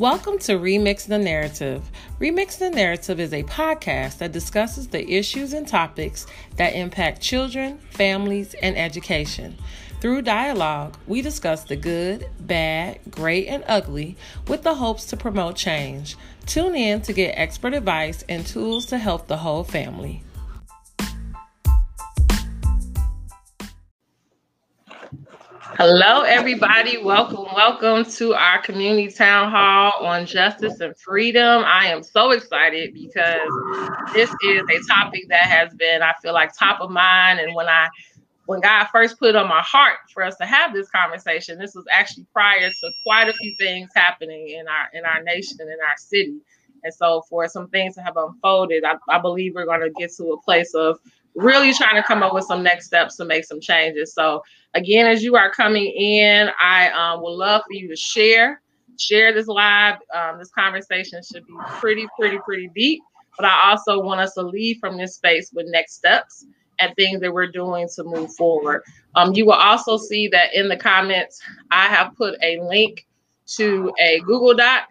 Welcome to Remix the Narrative. Remix the Narrative is a podcast that discusses the issues and topics that impact children, families, and education. Through dialogue, we discuss the good, bad, great, and ugly with the hopes to promote change. Tune in to get expert advice and tools to help the whole family. Hello, everybody. Welcome, welcome to our community town hall on justice and freedom. I am so excited because this is a topic that has been, I feel like, top of mind. And when I when God first put on my heart for us to have this conversation, this was actually prior to quite a few things happening in our in our nation and in our city. And so for some things to have unfolded, I, I believe we're going to get to a place of really trying to come up with some next steps to make some changes. So again, as you are coming in, I um, would love for you to share, share this live. Um, this conversation should be pretty, pretty, pretty deep. But I also want us to leave from this space with next steps and things that we're doing to move forward. Um, you will also see that in the comments, I have put a link to a Google Doc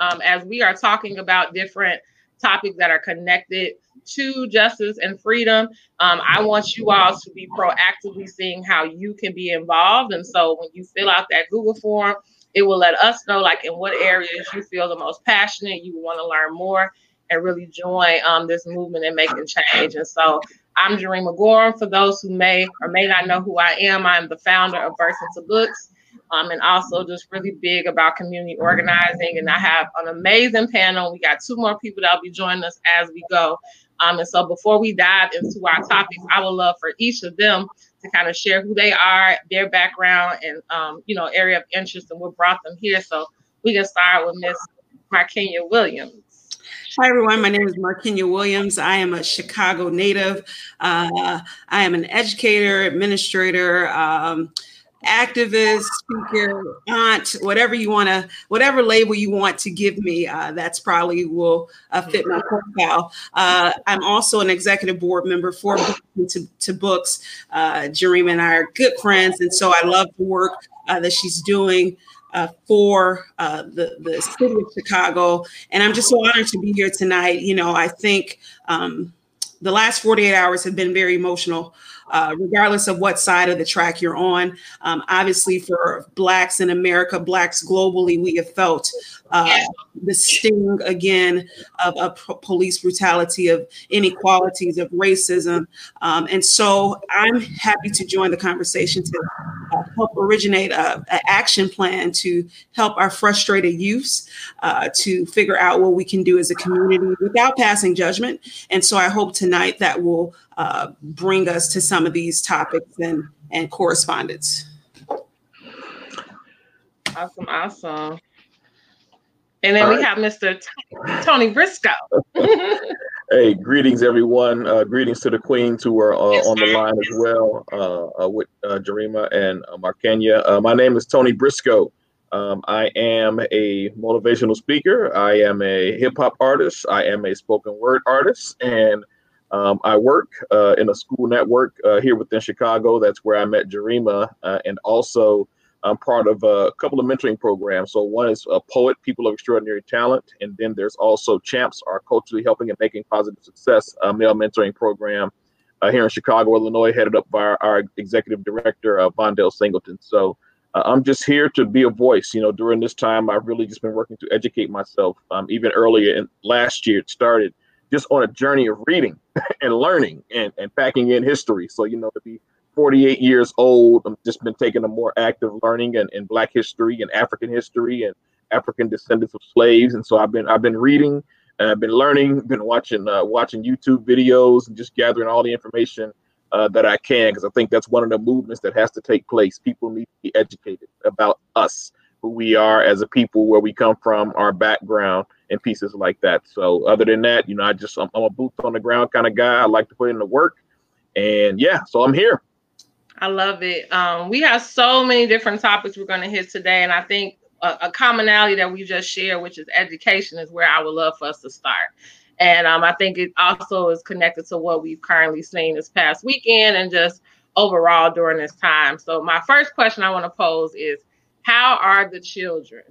um, as we are talking about different topics that are connected to justice and freedom. Um, I want you all to be proactively seeing how you can be involved. And so when you fill out that Google form, it will let us know like in what areas you feel the most passionate, you want to learn more and really join um, this movement and making change. And so I'm Jarima Gorham. For those who may or may not know who I am, I'm the founder of Burst Into Books um, and also just really big about community organizing. And I have an amazing panel. We got two more people that'll be joining us as we go. Um, and so before we dive into our topics, I would love for each of them to kind of share who they are, their background, and um, you know, area of interest and what brought them here. So we can start with Miss Markenya Williams. Hi, everyone. My name is Markenya Williams. I am a Chicago native. Uh, I am an educator, administrator, um, activist, speaker, aunt, whatever you want to, whatever label you want to give me, uh, that's probably will uh, fit my profile. Uh, I'm also an executive board member for to, to Books. Uh, and I are good friends, and so I love the work uh, that she's doing. Uh, for uh, the, the city of Chicago. And I'm just so honored to be here tonight. You know, I think um, the last 48 hours have been very emotional uh, regardless of what side of the track you're on. Um, obviously, for Blacks in America, Blacks globally, we have felt uh, the sting again of, of, police brutality, of inequalities, of racism. Um, and so I'm happy to join the conversation to uh, help originate an action plan to help our frustrated youths uh, to figure out what we can do as a community without passing judgment. And so I hope tonight that will uh, bring us to some of these topics and, and correspondence. Awesome, awesome. And then All we right. have Mr. Tony Briscoe. hey, greetings, everyone. Uh, greetings to the queens who are uh, on the line as well uh, uh with uh, Jarima and uh, Markenya. Uh, my name is Tony Briscoe. Um, I am a motivational speaker. I am a hip hop artist. I am a spoken word artist. And um, I work in a school network here within Chicago. That's where I met Jarima. and also, I'm part of a couple of mentoring programs. So one is a poet, people of extraordinary talent, and then there's also Champs, our culturally helping and making positive success uh, male mentoring program uh, here in Chicago, Illinois, headed up by our, our executive director, uh, Vondell Singleton. So uh, I'm just here to be a voice. You know, during this time, I've really just been working to educate myself. Um, even earlier in last year, it started just on a journey of reading and learning and, and packing in history. So, you know, to be 48 years old. I've just been taking a more active learning in, in Black history and African history and African descendants of slaves. And so I've been I've been reading and I've been learning, been watching uh, watching YouTube videos and just gathering all the information uh, that I can because I think that's one of the movements that has to take place. People need to be educated about us, who we are as a people, where we come from, our background, and pieces like that. So other than that, you know, I just I'm, I'm a boots on the ground kind of guy. I like to put in the work, and yeah, so I'm here. I love it. Um, we have so many different topics we're going to hit today, and I think a, a, commonality that we just shared, which is education, is where I would love for us to start. And um, I think it also is connected to what we've currently seen this past weekend and just overall during this time. So, my first question I want to pose is How are the children?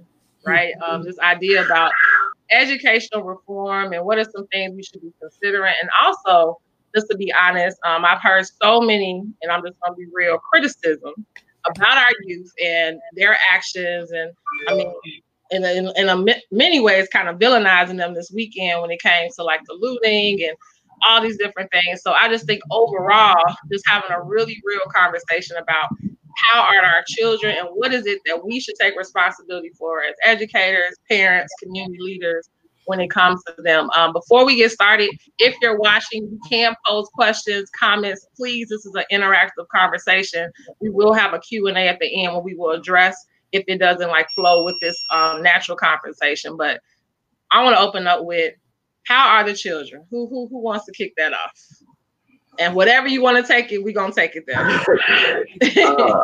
right? Um, this idea about educational reform and what are some things we should be considering, and also just to be honest, um, I've heard so many, and I'm just gonna be real, criticism about our youth and their actions, and I mean, in a, in, in a many ways, kind of villainizing them this weekend when it came to like the looting and all these different things. So I just think overall, just having a really real conversation about how are our children and what is it that we should take responsibility for as educators, parents, community leaders when it comes to them. Um, before we get started, if you're watching, you can pose questions, comments. Please, this is an interactive conversation. We will have a Q&A at the end where we will address if it doesn't like flow with this um, natural conversation. But I want to open up with how are the children? Who who who wants to kick that off? And whatever you want to take it, we're gonna take it there. uh,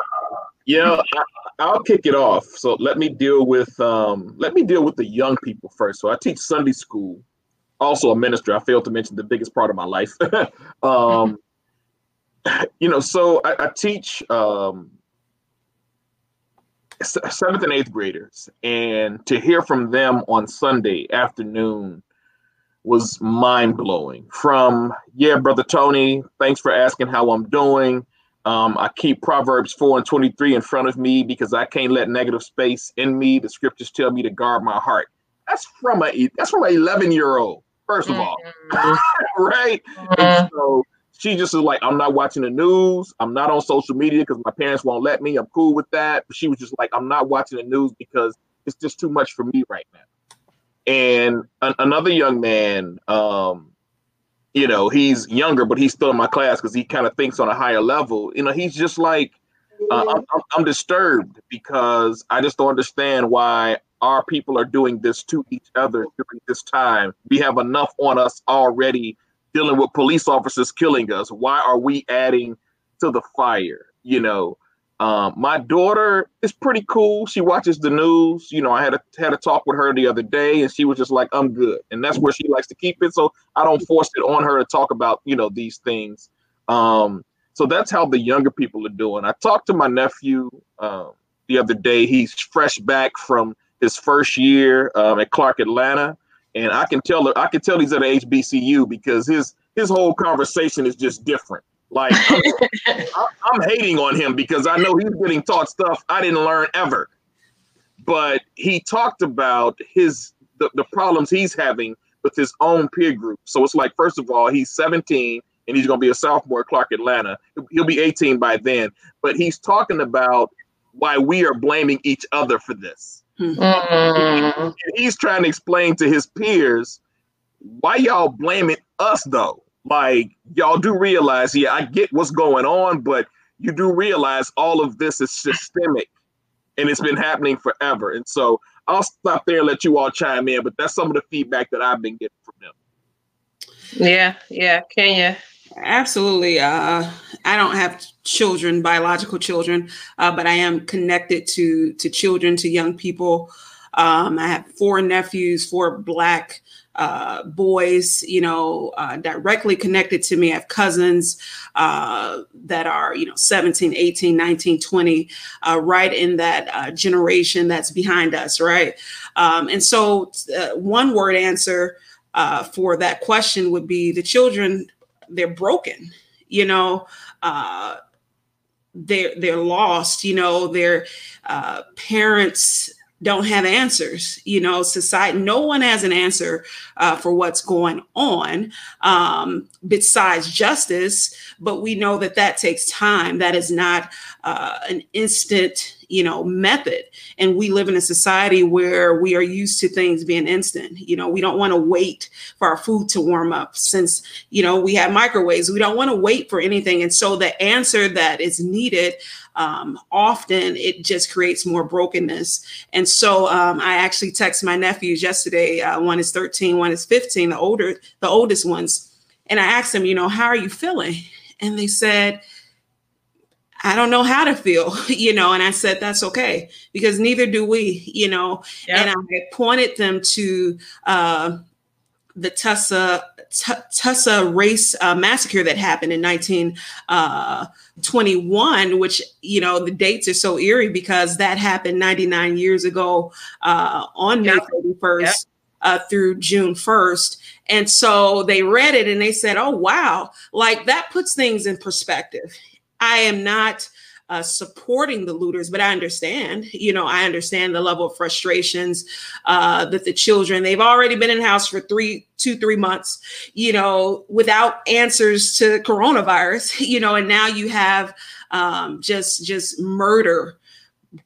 you know, I, will kick it off. So let me deal with um, let me deal with the young people first. So I teach Sunday school, also a minister. I failed to mention the biggest part of my life. um, you know, so I, I teach um, seventh and eighth graders, and to hear from them on Sunday afternoon was mind blowing. From, yeah, Brother Tony, thanks for asking how I'm doing. Um, I keep Proverbs 4 and 23 in front of me because I can't let negative space in me. The scriptures tell me to guard my heart. That's from a that's from an 11 year old, first of all. Mm-hmm. right? Mm-hmm. so she just is like, I'm not watching the news. I'm not on social media because my parents won't let me. I'm cool with that. But she was just like, I'm not watching the news because it's just too much for me right now and an, another young man um you know he's younger but he's still in my class because he kind of thinks on a higher level. You know he's just like uh, I'm, I'm disturbed because i just don't understand why our people are doing this to each other during this time. We have enough on us already dealing with police officers killing us. Why are we adding to the fire you know um, my daughter is pretty cool. She watches the news. You know, I had a had a talk with her the other day, and she was just like, "I'm good," and that's where she likes to keep it. So I don't force it on her to talk about you know these things. Um, so that's how the younger people are doing. I talked to my nephew um, the other day. He's fresh back from his first year um, at Clark Atlanta, and I can tell I can tell he's at HBCU because his his whole conversation is just different. Like I'm, I'm hating on him because I know he's getting taught stuff I didn't learn ever. But he talked about his the, the problems he's having with his own peer group. So it's like, first of all, he's 17 and he's going to be a sophomore at Clark Atlanta. He'll be 18 by then. But he's talking about why we are blaming each other for this. Mm-hmm. He's trying to explain to his peers why y'all blaming us though like y'all do realize, yeah, I get what's going on, but you do realize all of this is systemic and it's been happening forever. And so I'll stop there and let you all chime in, but that's some of the feedback that I've been getting from them. Yeah, yeah, Kenya. Absolutely. Uh, I don't have children, biological children, uh, but I am connected to to children, to young people. Um, I have four nephews, four black uh, boys, you know, uh, directly connected to me. I have cousins uh, that are, you know, 17, 18, 19, 20, uh, right in that uh, generation that's behind us, right? Um, and so, uh, one word answer for that question would be the children, they're broken, you know. they're they're lost, you know. Their parents don't have answers. You know, society, no one has an answer uh, for what's going on um, besides justice. But we know that that takes time. That is not uh, an instant, you know, method. And we live in a society where we are used to things being instant. You know, we don't want to wait for our food to warm up since, you know, we have microwaves. We don't want to wait for anything. And so the answer that is needed um, often it just creates more brokenness. And so um, I actually texted my nephews yesterday. Uh, one is 13, one is 15, the older, the oldest ones. And I asked them, you know, how are you feeling? And they said, I don't know how to feel, you know, and I said, that's okay, because neither do we, you know, yep. and I pointed them to uh, the Tulsa Tulsa race uh, massacre that happened in 1921, uh, which you know the dates are so eerie because that happened 99 years ago uh, on May 31st yep. Uh, through June 1st. And so they read it and they said, "Oh wow, like that puts things in perspective." I am not uh, supporting the looters, but I understand, you know, I understand the level of frustrations uh, that the children, they've already been in house for three, two, three months, you know, without answers to coronavirus, you know, and now you have um, just, just murder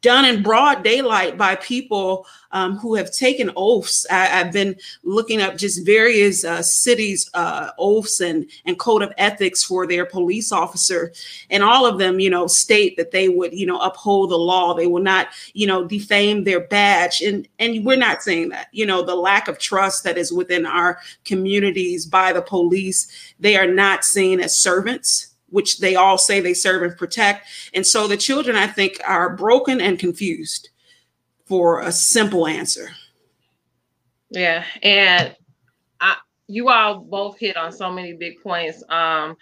done in broad daylight by people um, who have taken oaths. I, have been looking up just various uh, cities' uh, oaths and, and code of ethics for their police officer, and all of them, you know, state that they would, you know, uphold the law. They will not, you know, defame their badge, and and we're not saying that. You know, the lack of trust that is within our communities by the police, they are not seen as servants which they all say they serve and protect. And so the children, I think, are broken and confused for a simple answer. Yeah. And I, you all both hit on so many big points. Um,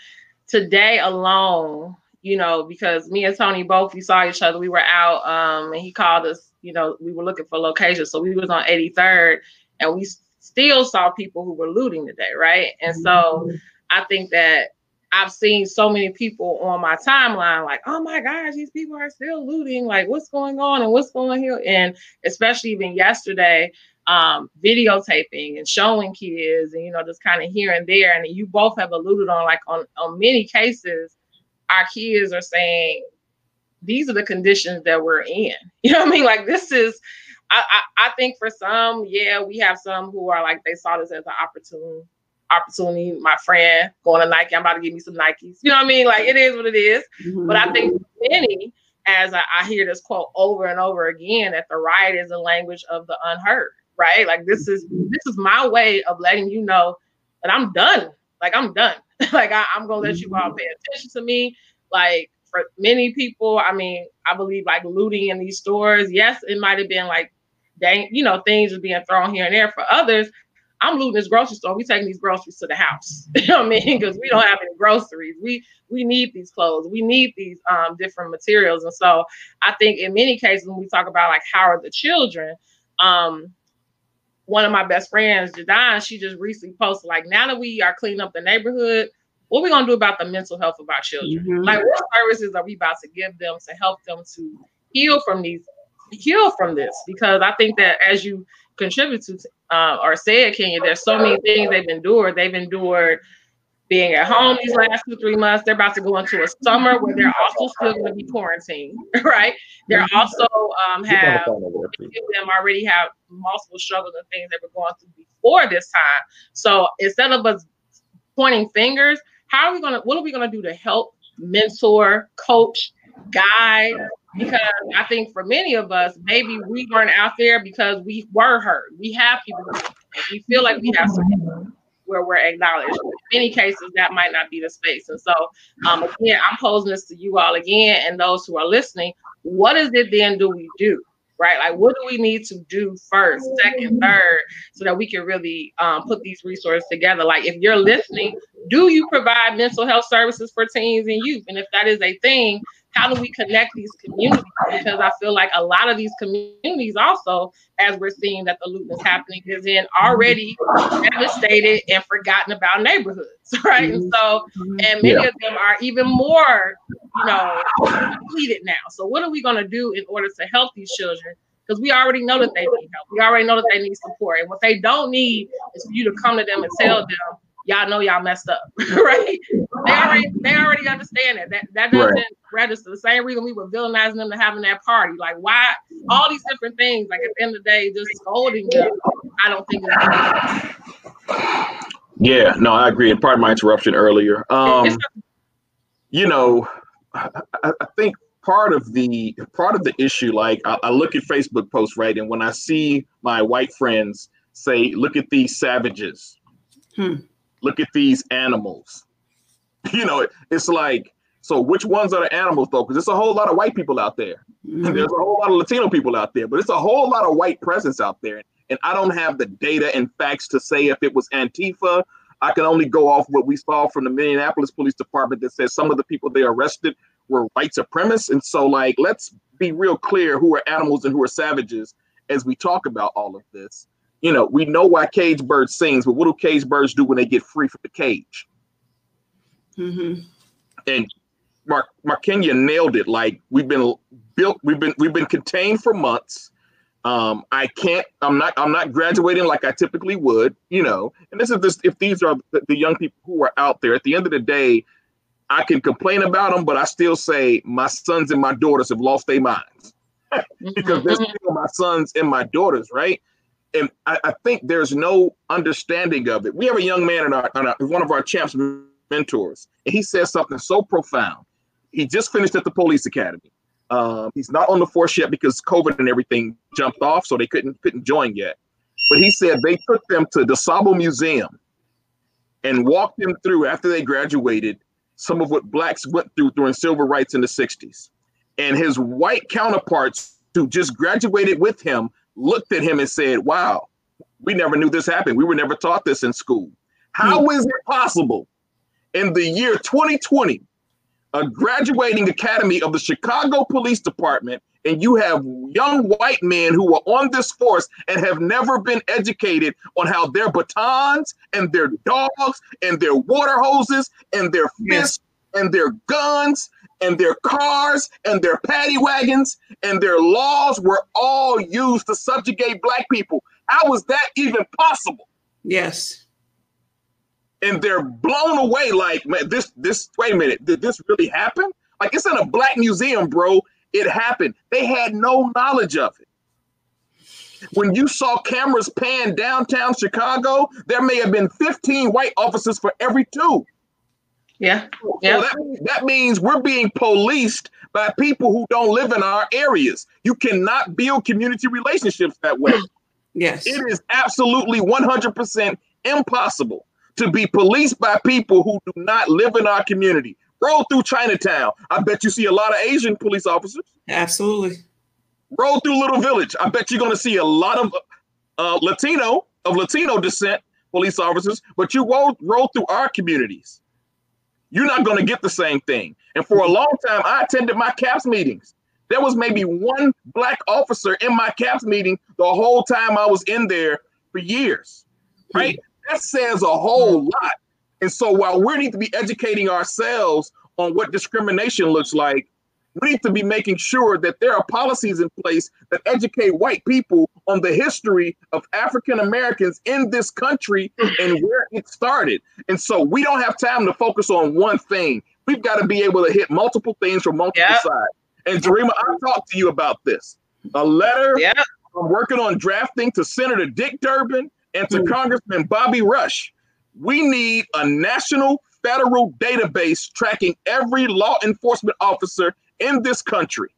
today alone, you know, because me and Tony both we saw each other. We were out, um, and he called us. You know, we were looking for locations, so we was on 83rd, and we still saw people who were looting today, right? And so I think that I've seen so many people on my timeline like, oh my gosh, these people are still looting. Like, what's going on and what's going here? And especially even yesterday, um, videotaping and showing kids and you know, just kind of here and there. And you both have alluded on like on, on many cases, our kids are saying these are the conditions that we're in. You know what I mean? Like this is I, I, I think for some, yeah, we have some who are like they saw this as an opportunity opportunity. My friend going to Nike, I'm about to give me some Nikes. You know what I mean? Like it is what it is. Mm-hmm. But I think many, as I, I, hear this quote over and over again, that the riot is the language of the unheard. Right? Like this is this is my way of letting you know that I'm done. Like I'm done. like I, am gonna let you all pay attention to me. Like for many people, I mean, I believe like looting in these stores. Yes, it might have been like dang, you know, things are being thrown here and there. For others, I'm looting this grocery store. We taking these groceries to the house. you know what I mean? Because we don't have any groceries. We we need these clothes. We need these um, different materials. And so I think in many cases when we talk about like how are the children, um, one of my best friends, Jadon, she just recently posted like now that we are cleaning up the neighborhood, what are we gonna do about the mental health of our children? Mm-hmm. Like what services are we about to give them to help them to heal from these heal from this? Because I think that as you contribute to uh, or said, Kenya, there's so many things they've endured. They've endured being at home these last two, three months. They're about to go into a summer where they're also still going to be quarantined, right? They're mm-hmm. also um, have them already have multiple struggles and things they were going through before this time. So instead of us pointing fingers, how are we going to, what are we going to do to help mentor, coach, guide, because I think for many of us, maybe we weren't out there because we were hurt. We have people, we feel like we have where we're acknowledged. In many cases, that might not be the space. And so, um, again, I'm posing this to you all again and those who are listening. What is it then do we do? Right? Like, what do we need to do first, second, third, so that we can really um, put these resources together? Like, if you're listening, do you provide mental health services for teens and youth? And if that is a thing, how do we connect these communities? Because I feel like a lot of these communities also, as we're seeing that the looting is happening, is in already devastated and forgotten about neighborhoods, right? And so, mm-hmm. and many yeah. of them are even more, you know, depleted now. So what are we going to do in order to help these children? Because we already know that they need help. We already know that they need support. And what they don't need is for you to come to them and tell them, y'all know y'all messed up, right? They already they already understand it. That that doesn't right. register. The same reason we were villainizing them to having that party. Like why all these different things. Like at the end of the day, just scolding them. I don't think it's Yeah, no, I agree. And pardon my interruption earlier. Um, you know, I, I, think part of the part of the issue, like I, I look at Facebook posts, right, and when I see my white friends say, "Look at these savages," hmm look at these animals. You know, it's like, so which ones are the animals though? Because there's a whole lot of white people out there. Mm-hmm. There's a whole lot of Latino people out there, but it's a whole lot of white presence out there. And I don't have the data and facts to say if it was Antifa. I can only go off what we saw from the Minneapolis Police Department that says some of the people they arrested were white supremacists. And so, like, let's be real clear who are animals and who are savages as we talk about all of this. You know, we know why cage bird sings, but what do cage birds do when they get free from the cage? Mm-hmm. And Mark Markenya nailed it. Like we've been built, we've been we've been contained for months. Um, I can't. I'm not. I'm not graduating like I typically would. You know. And this is this. If these are the, the young people who are out there, at the end of the day, I can complain about them, but I still say my sons and my daughters have lost their minds because they're still my sons and my daughters, right? And I, I, think there's no understanding of it. We have a young man in our, in our one of our champs mentors, and he says something so profound. He just finished at the police academy. Um, he's not on the force yet because COVID and everything jumped off, so they couldn't couldn't join yet. But he said they took them to the DuSable Museum and walked them through after they graduated some of what blacks went through during civil rights in the 60s. And his white counterparts who just graduated with him looked at him and said, Wow, we never knew this happened. We were never taught this in school. How hmm. it possible in the year 2020, a graduating academy of the Chicago Police Department, and you have young white men who are on this force and have never been educated on how their batons and their dogs and their water hoses and their fists yes. and their guns and their cars and their paddy wagons and their laws were all used to subjugate black people. How was that even possible? Yes. And they're blown away like, man, this, this, wait a minute, did this really happen? Like it's in a black museum, bro. It happened. They had no knowledge of it. When you saw cameras pan downtown Chicago, there may have been 15 white officers for every two. Yeah. yeah. So that, that means we're being policed by people who don't live in our areas. You cannot build community relationships that way. Yes. It is absolutely 100% impossible to be policed by people who do not live in our community. Roll through Chinatown. I bet you see a lot of Asian police officers. Absolutely. Roll through Little Village. I bet you're going to see a lot of uh, Latino of Latino descent police officers. But you roll roll through our communities, you're not going to get the same thing. And for a long time, I attended my CAPS meetings. There was maybe one black officer in my CAPS meeting the whole time I was in there for years. Right? That says a whole lot. And so while we need to be educating ourselves on what discrimination looks like, we need to be making sure that there are policies in place that educate white people on the history of African Americans in this country and where it started. And so we don't have time to focus on one thing. We've got to be able to hit multiple things from multiple yep. sides. And Jarima, I talked to you about this. A letter yep. I'm working on drafting to Senator Dick Durbin and to mm. Congressman Bobby Rush we need a national federal database tracking every law enforcement officer in this country.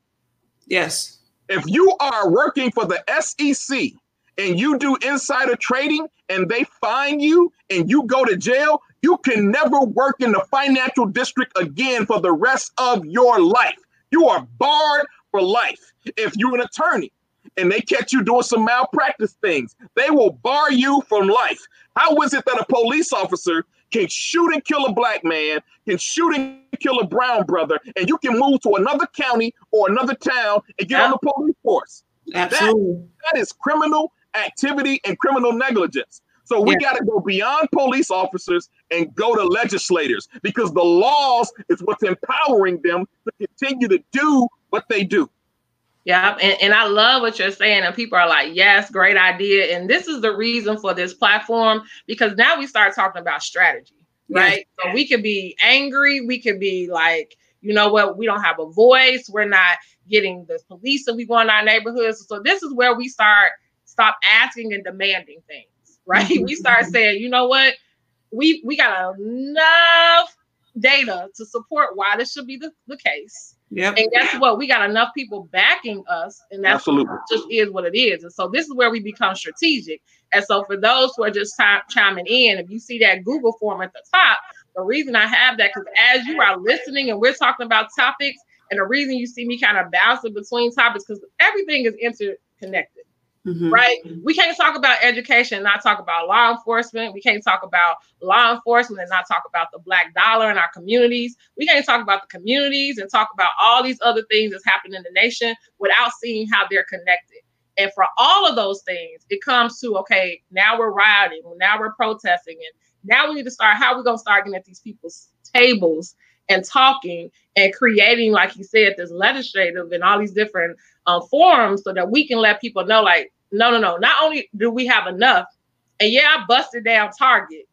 Yes. If you are working for the SEC and you do insider trading and they find you and you go to jail, you can never work in the financial district again for the rest of your life. You are barred for life. If you're an attorney, and they catch you doing some malpractice things, they will bar you from life. How is it that a police officer can shoot and kill a black man, can shoot and kill a brown brother, and you can move to another county or another town and get yeah. on the police force? Absolutely. That, that is criminal activity and criminal negligence. So we yeah. got to go beyond police officers and go to legislators because the laws is what's empowering them to continue to do what they do. Yeah, and, and I love what you're saying. And people are like, yes, great idea. And this is the reason for this platform because now we start talking about strategy, right? Yes. So we could be angry, we could be like, you know what, we don't have a voice, we're not getting the police that we want in our neighborhoods. So this is where we start stop asking and demanding things, right? we start saying, you know what, we we got enough data to support why this should be the, the case Yep. And guess what? We got enough people backing us, and that's Absolutely. just is what it is. And so this is where we become strategic. And so for those who are just ch- chiming in, if you see that Google form at the top, the reason I have that because as you are listening and we're talking about topics, and the reason you see me kind of bouncing between topics because everything is interconnected. Mm-hmm. Right? We can't talk about education and not talk about law enforcement. We can't talk about law enforcement and not talk about the black dollar in our communities. We can't talk about the communities and talk about all these other things that's happening in the nation without seeing how they're connected. And for all of those things, it comes to okay, now we're rioting, now we're protesting, and now we need to start. How are we gonna start getting at these people's tables and talking and creating, like you said, this legislative and all these different um, forums so that we can let people know, like, no, no, no. Not only do we have enough, and yeah, I busted down Target,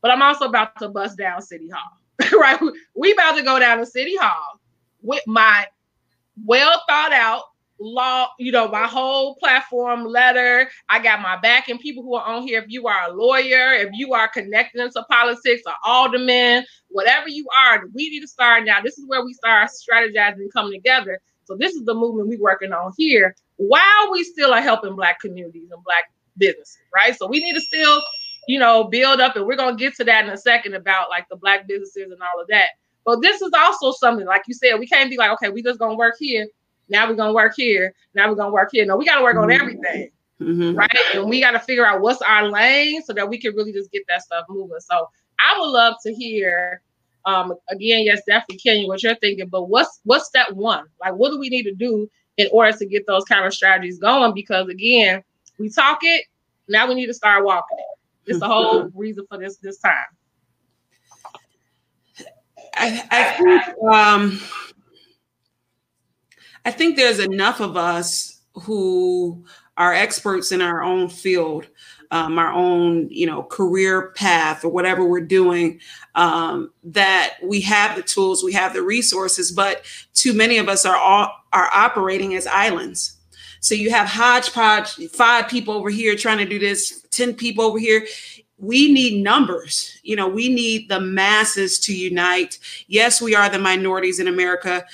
but I'm also about to bust down City Hall. right? We about to go down to City Hall with my well thought out law, you know, my whole platform letter. I got my back and people who are on here. If you are a lawyer, if you are connected into politics or alderman, whatever you are, we need to start now. This is where we start strategizing and coming together. So this is the movement we're working on here while we still are helping black communities and black businesses, right? So we need to still, you know, build up, and we're gonna get to that in a second about like the black businesses and all of that. But this is also something, like you said, we can't be like, okay, we just gonna work here now we're gonna work here. Now we're gonna work here. No, we gotta work on mm-hmm. everything. Mm-hmm. Right. And we gotta figure out what's our lane so that we can really just get that stuff moving. So I would love to hear um again, yes, definitely Kenya, what you're thinking, but what's what's step one? Like what do we need to do in order to get those kind of strategies going? Because again, we talk it, now we need to start walking it. It's the whole reason for this this time. I, I think um I think there's enough of us who are experts in our own field, um, our own, you know, career path or whatever we're doing, um, that we have the tools, we have the resources, but too many of us are all are operating as islands. So you have hodgepodge, five people over here trying to do this, 10 people over here we need numbers. You know, we need the masses to unite. Yes, we are the minorities in America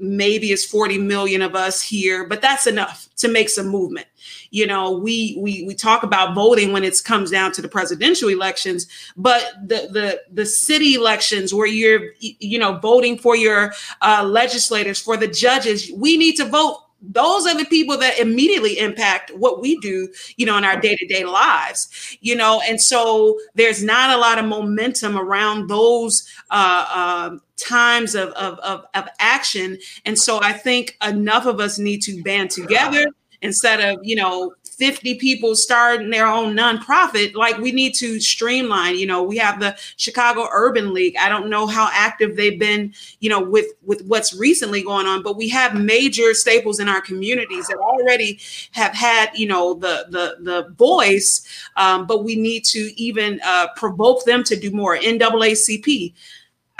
maybe it's 40 million of us here but that's enough to make some movement you know we we we talk about voting when it comes down to the presidential elections but the the the city elections where you're you know voting for your uh, legislators for the judges we need to vote. Those are the people that immediately impact what we do you know in our day-to-day lives you know and so there's not a lot of momentum around those uh, uh, times of, of, of, of action. And so i think enough of us need to band together instead of you know 50 people starting their own nonprofit, like we need to streamline. You know, we have the Chicago Urban League. I don't know how active they've been, you know, with with what's recently going on, but we have major staples in our communities that already have had, you know, the the the voice, um, but we need to even uh, provoke them to do more. NAACP.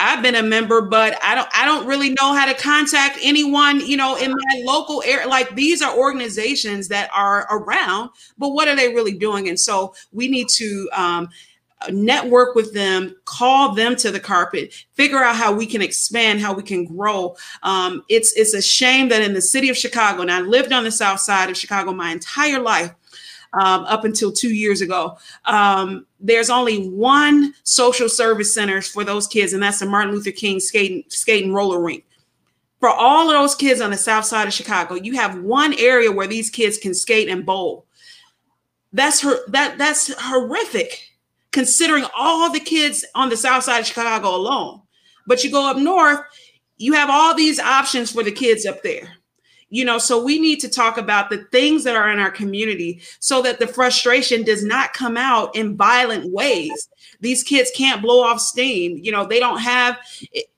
I've been a member, but I don't I don't really know how to contact anyone, you know, in my local area. Like these are organizations that are around, but what are they really doing? And so we need to um, network with them, call them to the carpet, figure out how we can expand, how we can grow. Um, it's it's a shame that in the city of Chicago, and I lived on the south side of Chicago my entire life, um, up until two years ago. Um, there's only one social service center for those kids, and that's the Martin Luther King skating, skating roller rink. For all of those kids on the south side of Chicago, you have one area where these kids can skate and bowl. That's her that that's horrific considering all the kids on the south side of Chicago alone. But you go up north, you have all these options for the kids up there you know so we need to talk about the things that are in our community so that the frustration does not come out in violent ways. These kids can't blow off steam. You know they don't have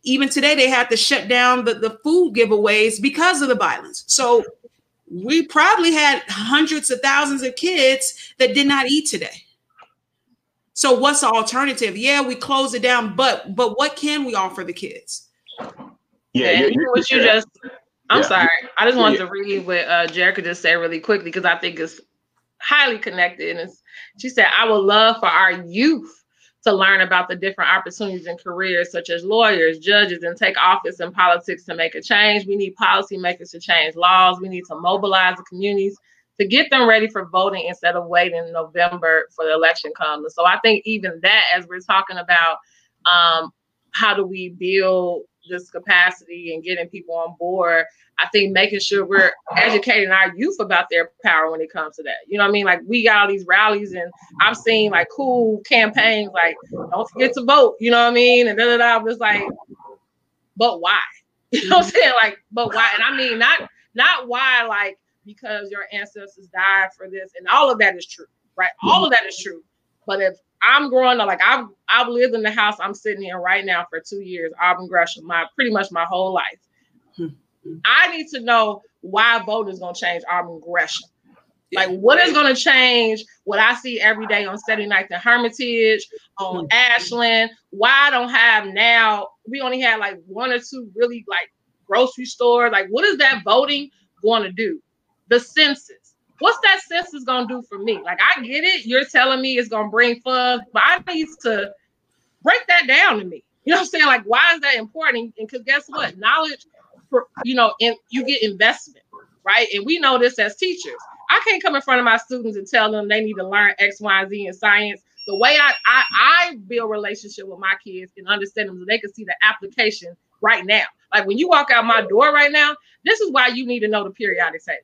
even today they had to shut down the, the food giveaways because of the violence. So we probably had hundreds of thousands of kids that did not eat today. So what's the alternative? Yeah we close it down but but what can we offer the kids? Yeah, yeah you, what you just I'm yeah. sorry. I just wanted yeah. to read what uh, Jerica just said really quickly because I think it's highly connected. And she said, I would love for our youth to learn about the different opportunities and careers, such as lawyers, judges, and take office in politics to make a change. We need policymakers to change laws. We need to mobilize the communities to get them ready for voting instead of waiting in November for the election comes. So I think even that, as we're talking about um, how do we build this capacity and getting people on board. I think making sure we're educating our youth about their power when it comes to that. You know what I mean? Like we got all these rallies and I've seen like cool campaigns like don't forget to vote, you know what I mean? And then I was like, but why? You know what I'm saying? Like, but why? And I mean not not why like because your ancestors died for this, and all of that is true, right? All of that is true. But if I'm growing up, like I've I've lived in the house I'm sitting in right now for two years, Auburn Gresham, my pretty much my whole life. Hmm. I need to know why voting is gonna change Auburn Gresham. Like what is gonna change what I see every day on Saturday night the Hermitage, on hmm. Ashland? Why I don't have now, we only had like one or two really like grocery stores. Like, what is that voting going to do? The census what's that census gonna do for me? Like I get it, you're telling me it's gonna bring funds, but I need to break that down to me. You know what I'm saying? Like, why is that important? And because guess what? Knowledge, for, you know, and you get investment, right? And we know this as teachers. I can't come in front of my students and tell them they need to learn X, Y, Z in science. The way I I, I build relationship with my kids and understand them so they can see the application right now. Like when you walk out my door right now, this is why you need to know the periodic table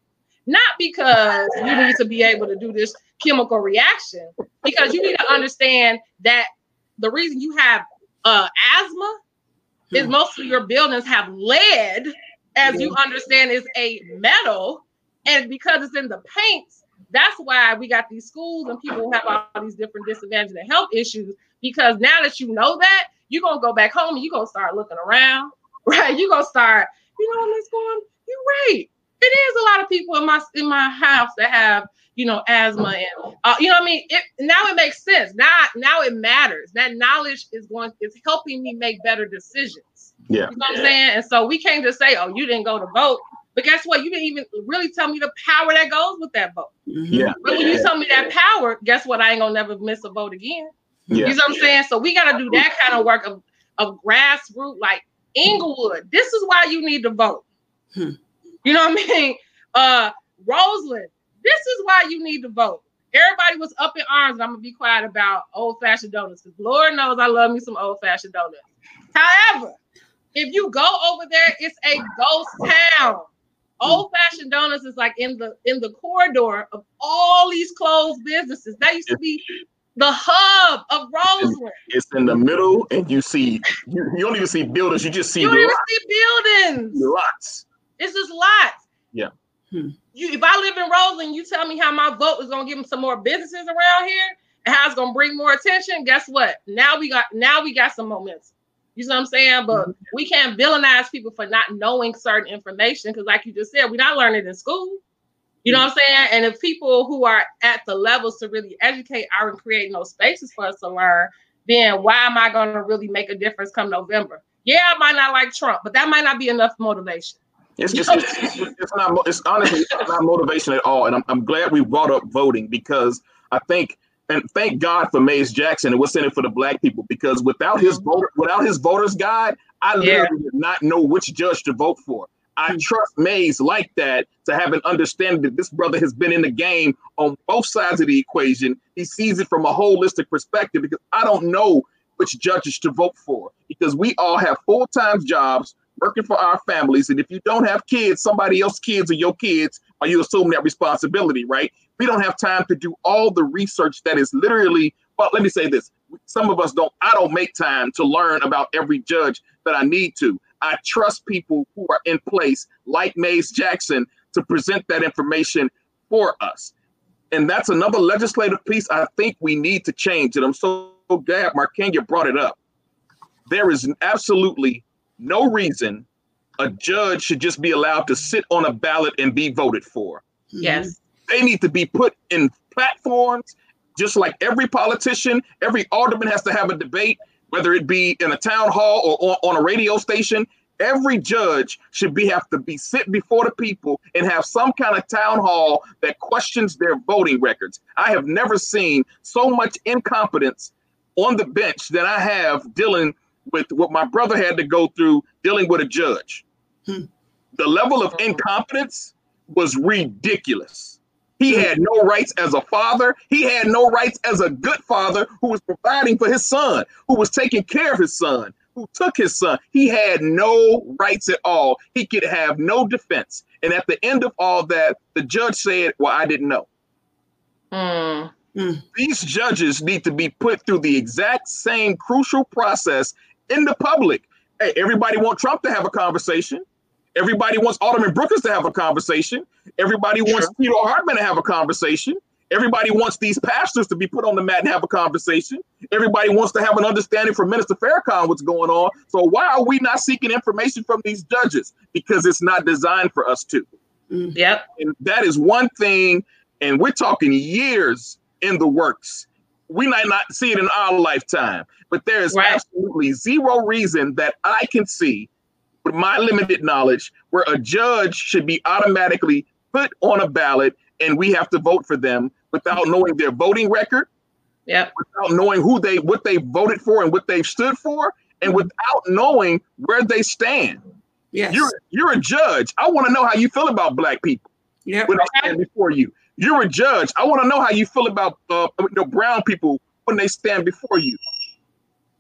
not because you need to be able to do this chemical reaction, because you need to understand that the reason you have uh, asthma is hmm. most of your buildings have lead, as you understand, is a metal, and because it's in the paints, that's why we got these schools and people have all these different disadvantages and health issues. Because now that you know that, you're gonna go back home and you're gonna start looking around, right? You're gonna start, you know, Miss Gorham, you're right it is a lot of people in my in my house that have you know asthma and uh, you know what I mean. It now it makes sense. Now now it matters. That knowledge is going is helping me make better decisions. Yeah, you know what I'm saying. And so we can't just say, oh, you didn't go to vote. But guess what? You didn't even really tell me the power that goes with that vote. Mm-hmm. Yeah. But when you tell me that power, guess what? I ain't gonna never miss a vote again. Yeah. You know what I'm saying? So we gotta do that kind of work of, of grassroots, like Englewood. This is why you need to vote. Hmm. You know what I mean? Uh, Roseland, this is why you need to vote. Everybody was up in arms, and I'm gonna be quiet about old fashioned donuts because Lord knows I love me some old fashioned donuts. However, if you go over there, it's a ghost town. Old fashioned donuts is like in the in the corridor of all these closed businesses. That used to be the hub of Roseland. It's in the middle, and you see you, you don't even see buildings. You just see you don't even see buildings. Lots. It's just lots. Yeah. Hmm. You, if I live in Roseland, you tell me how my vote is gonna give them some more businesses around here and how it's gonna bring more attention. Guess what? Now we got now we got some momentum. You know what I'm saying? But mm-hmm. we can't villainize people for not knowing certain information because, like you just said, we're not learning in school. You know mm-hmm. what I'm saying? And if people who are at the levels to really educate aren't creating those spaces for us to learn, then why am I going to really make a difference come November? Yeah, I might not like Trump, but that might not be enough motivation. It's just it's, it's, not it's honestly not motivation at all. And I'm, I'm glad we brought up voting because I think and thank God for Maze Jackson and what's in it for the black people because without his voter without his voters guide, I literally yeah. did not know which judge to vote for. I mm. trust Maze like that to have an understanding that this brother has been in the game on both sides of the equation. He sees it from a holistic perspective because I don't know which judges to vote for because we all have full-time jobs working for our families. And if you don't have kids, somebody else's kids or your kids, are you assuming that responsibility, right? We don't have time to do all the research that is literally, well, let me say this. Some of us don't, I don't make time to learn about every judge that I need to. I trust people who are in place, like Maze Jackson, to present that information for us. And that's another legislative piece I think we need to change. And I'm so glad Markenya brought it up. There is absolutely no reason a judge should just be allowed to sit on a ballot and be voted for. Mm-hmm. Yes. They need to be put in platforms, just like every politician, every alderman has to have a debate, whether it be in a town hall or on, on a radio station. Every judge should be have to be sit before the people and have some kind of town hall that questions their voting records. I have never seen so much incompetence on the bench that I have dealing with what my brother had to go through dealing with a judge. Hmm. The level of incompetence was ridiculous. He hmm. had no rights as a father. He had no rights as a good father who was providing for his son, who was taking care of his son, who took his son. He had no rights at all. He could have no defense. And at the end of all that, the judge said, Well, I didn't know. Mm. These judges need to be put through the exact same crucial process in the public. Hey, everybody want Trump to have a conversation. Everybody wants Alderman Brookins to have a conversation. Everybody wants. Peter Hartman to have a conversation. Everybody wants these pastors to be put on the mat and have a conversation. Everybody wants to have an understanding from Minister Farrakhan what's going on. So why are we not seeking information from these judges? Because it's not designed for us to. Mm. Yep. And that is one thing, and we're talking years in the works. We might not see it in our lifetime, but there is right. absolutely zero reason that I can see with my limited knowledge where a judge should be automatically put on a ballot and we have to vote for them without knowing their voting record, yeah, without knowing who they what they voted for and what they've stood for, and mm-hmm. without knowing where they stand. Yes. You're you're a judge. I want to know how you feel about black people. Yeah. When I stand before you. You're a judge. I want to know how you feel about uh, you know, brown people when they stand before you.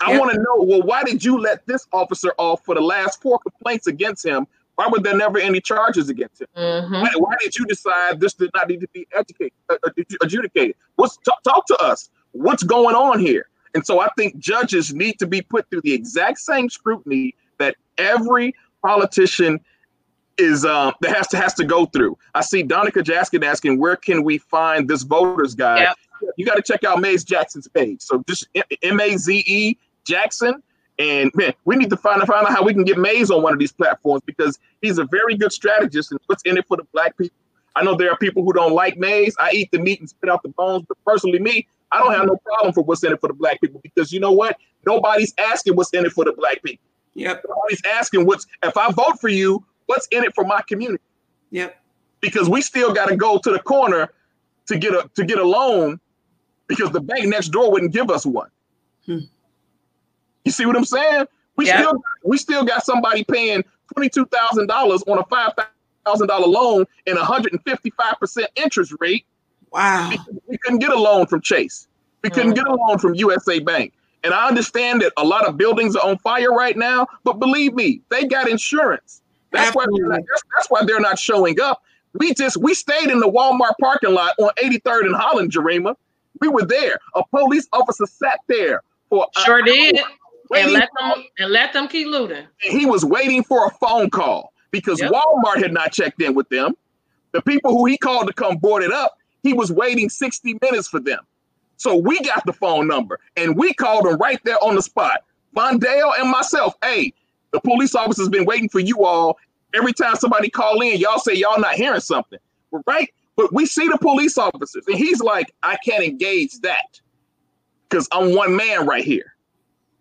I want to know, well, why did you let this officer off for the last four complaints against him why were there never any charges against him? Mm-hmm. Why, why, did you decide this did not need to be educated, uh, uh adjudicated? What's talk, talk to us? What's going on here? And so I think judges need to be put through the exact same scrutiny that every politician is um, that has to has to go through. I see Donica Jaskin asking, where can we find this voters guide? Yep. You got to check out Maze Jackson's page. So just M A Z E Jackson and man, we need to find, find out how we can get Maze on one of these platforms because he's a very good strategist and what's in it for the black people. I know there are people who don't like Maze. I eat the meat and spit out the bones, but personally, me, I don't have no problem for what's in it for the black people because you know what? Nobody's asking what's in it for the black people. Yep. Nobody's asking what's if I vote for you, what's in it for my community? Yep. Because we still got to go to the corner to get a to get a loan because the bank next door wouldn't give us one. Hmm. You see what I'm saying? We yep. still we still got somebody paying twenty two thousand dollars on a five thousand dollar loan and a hundred and fifty five percent interest rate. Wow. We, couldn't get a loan from Chase. We couldn't mm. get a loan from USA Bank. And I understand that a lot of buildings are on fire right now, but believe me, they got insurance. That's why not, that's, that's why they're not showing up. We just we stayed in the Walmart parking lot on 83rd and Holland, Jarima. We were there. A police officer sat there for sure did and let them and let them keep looting. He was waiting for a phone call because yep. Walmart had not checked in with them. The people who he called to come board it up, he was waiting 60 minutes for them. So we got the phone number and we called him right there on the spot. Vondale and myself, hey, the police officer's been waiting for you all. Every time somebody call in, y'all say y'all not hearing something, right? But we see the police officers, and he's like, I can't engage that because I'm one man right here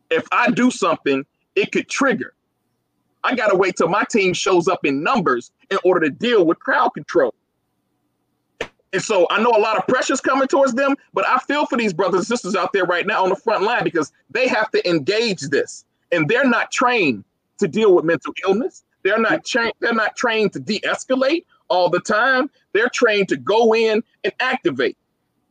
if I do something, it could trigger. I got to wait till my team shows up in numbers in order to deal with crowd control. And so I know a lot of pressure's coming towards them, but I feel for these brothers and sisters out there right now on the front line because they have to engage this, and they're not trained to deal with mental illness. They're not trained. They're not trained to de-escalate all the time. They're trained to go in and activate,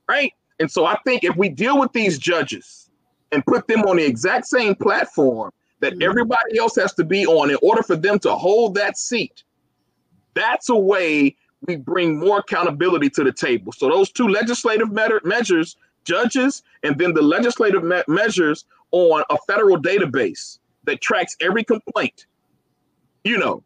right? And so I think if we deal with these judges and put them on the exact same platform that mm-hmm. everybody else has to be on in order for them to hold that seat, that's a way we bring more accountability to the table. So those two legislative measures, judges, and then the legislative me- measures on a federal database that tracks every complaint. You know,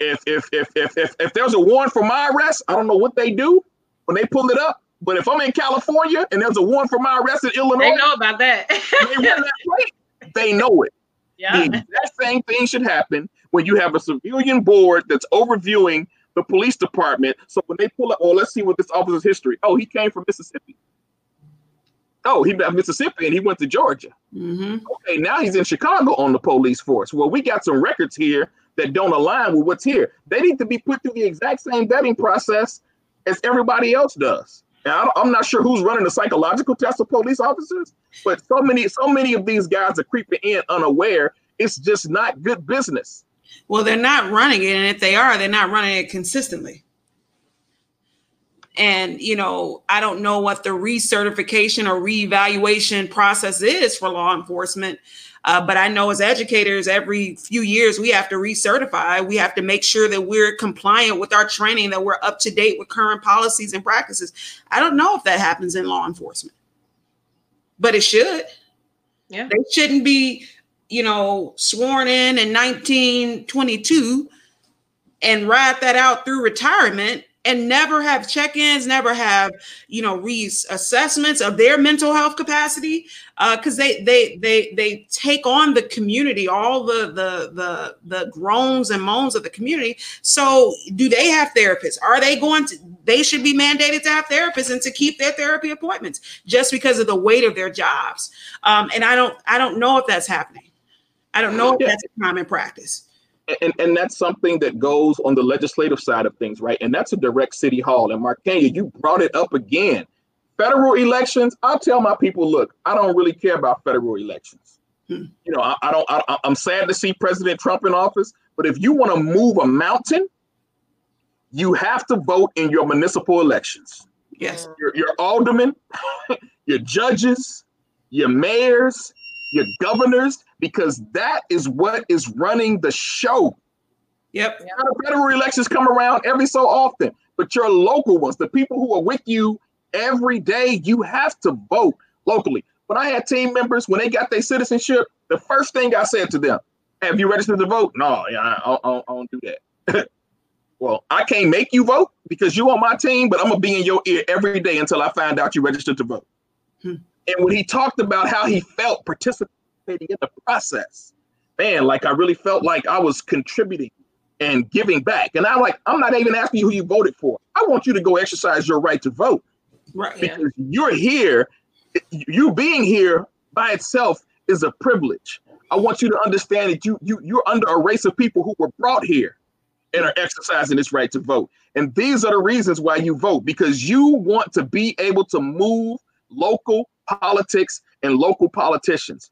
if if if if if, if there's a warrant for my arrest, I don't know what they do when they pull it up. But if I'm in California and there's a warrant for my arrest in Illinois, they know about that. they, they know it. Yeah. The exact same thing should happen when you have a civilian board that's overviewing the police department. So when they pull up, oh, let's see what this officer's history. Oh, he came from Mississippi. Oh, he left Mississippi and he went to Georgia. Mm-hmm. Okay, now he's in Chicago on the police force. Well, we got some records here that don't align with what's here. They need to be put through the exact same vetting process as everybody else does. And I'm not sure who's running the psychological test of police officers, but so many, so many of these guys are creeping in unaware. It's just not good business. Well, they're not running it, and if they are, they're not running it consistently. And you know, I don't know what the recertification or reevaluation process is for law enforcement. Uh, but I know as educators, every few years we have to recertify. We have to make sure that we're compliant with our training, that we're up to date with current policies and practices. I don't know if that happens in law enforcement, but it should. Yeah. They shouldn't be, you know, sworn in in 1922 and ride that out through retirement and never have check-ins never have you know reassessments of their mental health capacity because uh, they they they they take on the community all the the the the groans and moans of the community. So do they have therapists? Are they going to they should be mandated to have therapists and to keep their therapy appointments just because of the weight of their jobs. Um, and i don't i don't know if that's happening. I don't know if that's a common practice and, and that's something that goes on the legislative side of things, right? And that's a direct city hall. And Markania, you brought it up again. Federal elections, I tell my people, look, I don't really care about federal elections. Hmm. You know, I, I don't. I, I'm sad to see President Trump in office, but if you want to move a mountain, you have to vote in your municipal elections. Yes, your, your aldermen, your judges, your mayors, your governors, because that is what is running the show. Yep. The federal elections come around every so often, but your local ones, the people who are with you every day, you have to vote locally. When I had team members, when they got their citizenship, the first thing I said to them, have you registered to vote? No, yeah, I, I, I don't do that. well, I can't make you vote because you're on my team, but I'm gonna be in your ear every day until I find out you registered to vote. Hmm. And when he talked about how he felt participating in the process, man, like I really felt like I was contributing and giving back. And I'm like, I'm not even asking you who you voted for. I want you to go exercise your right to vote. Right. Because yeah. you're here, you being here by itself is a privilege. I want you to understand that you you you're under a race of people who were brought here and are exercising this right to vote. And these are the reasons why you vote because you want to be able to move local politics and local politicians.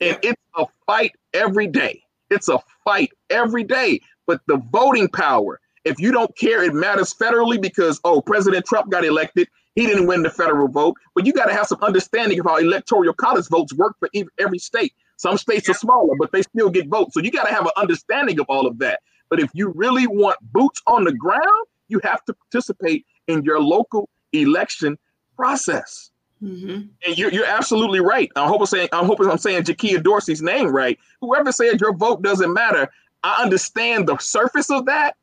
And it's a fight every day. It's a fight every day. But the voting power, if you don't care, it matters federally because, oh, President Trump got elected. He didn't win the federal vote. But you got to have some understanding of how electoral college votes work for every state. Some states are smaller, but they still get votes. So you got to have an understanding of all of that. But if you really want boots on the ground, you have to participate in your local election process. Mm-hmm. And you're, you're absolutely right. I hope I'm saying I hope I'm saying Jakia Dorsey's name right. Whoever said your vote doesn't matter, I understand the surface of that,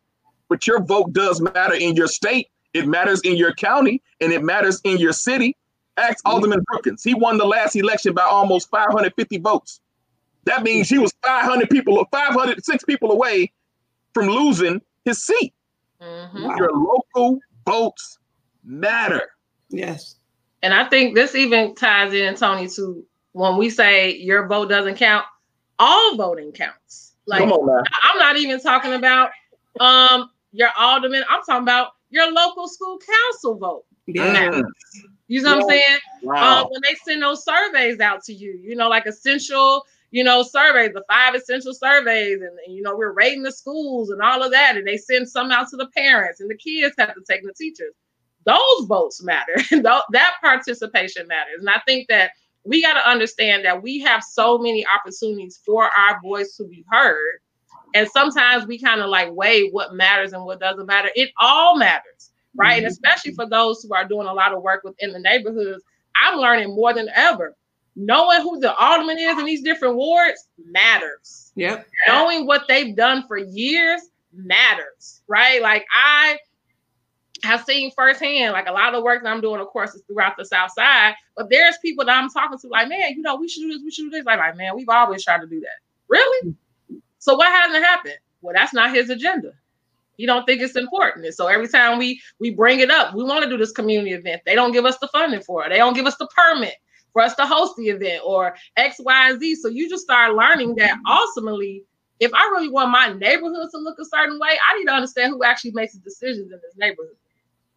but your vote does matter in your state. It matters in your county, and it matters in your city. Ask mm-hmm. Alderman Brookins. He won the last election by almost 550 votes. That means he was 500 people, 506 people away from losing his seat. Mm-hmm. Your local votes matter. Yes. And I think this even ties in, Tony, to when we say your vote doesn't count, all voting counts. Like on, I'm not even talking about um your alderman, I'm talking about your local school council vote. Yeah. You know what I'm saying? Wow. Um, when they send those surveys out to you, you know, like essential, you know, surveys, the five essential surveys, and, and, you know, we're rating the schools and all of that, and they send some out to the parents, and the kids have to take the teachers those votes matter. that participation matters. And I think that we got to understand that we have so many opportunities for our voice to be heard. And sometimes we kind of like weigh what matters and what doesn't matter. It all matters, right? Mm-hmm. And especially for those who are doing a lot of work within the neighborhoods, I'm learning more than ever. Knowing who the alderman is in these different wards matters. Yep. Knowing what they've done for years matters, right? Like I have seen firsthand, like a lot of the work that I'm doing, of course, is throughout the South Side. But there's people that I'm talking to, like, man, you know, we should do this, we should do this. Like, like, man, we've always tried to do that. Really? So what hasn't happened? Well, that's not his agenda. He don't think it's important. And so every time we we bring it up, we want to do this community event. They don't give us the funding for it. They don't give us the permit for us to host the event or X, Y, and Z. So you just start learning that ultimately, if I really want my neighborhood to look a certain way, I need to understand who actually makes the decisions in this neighborhood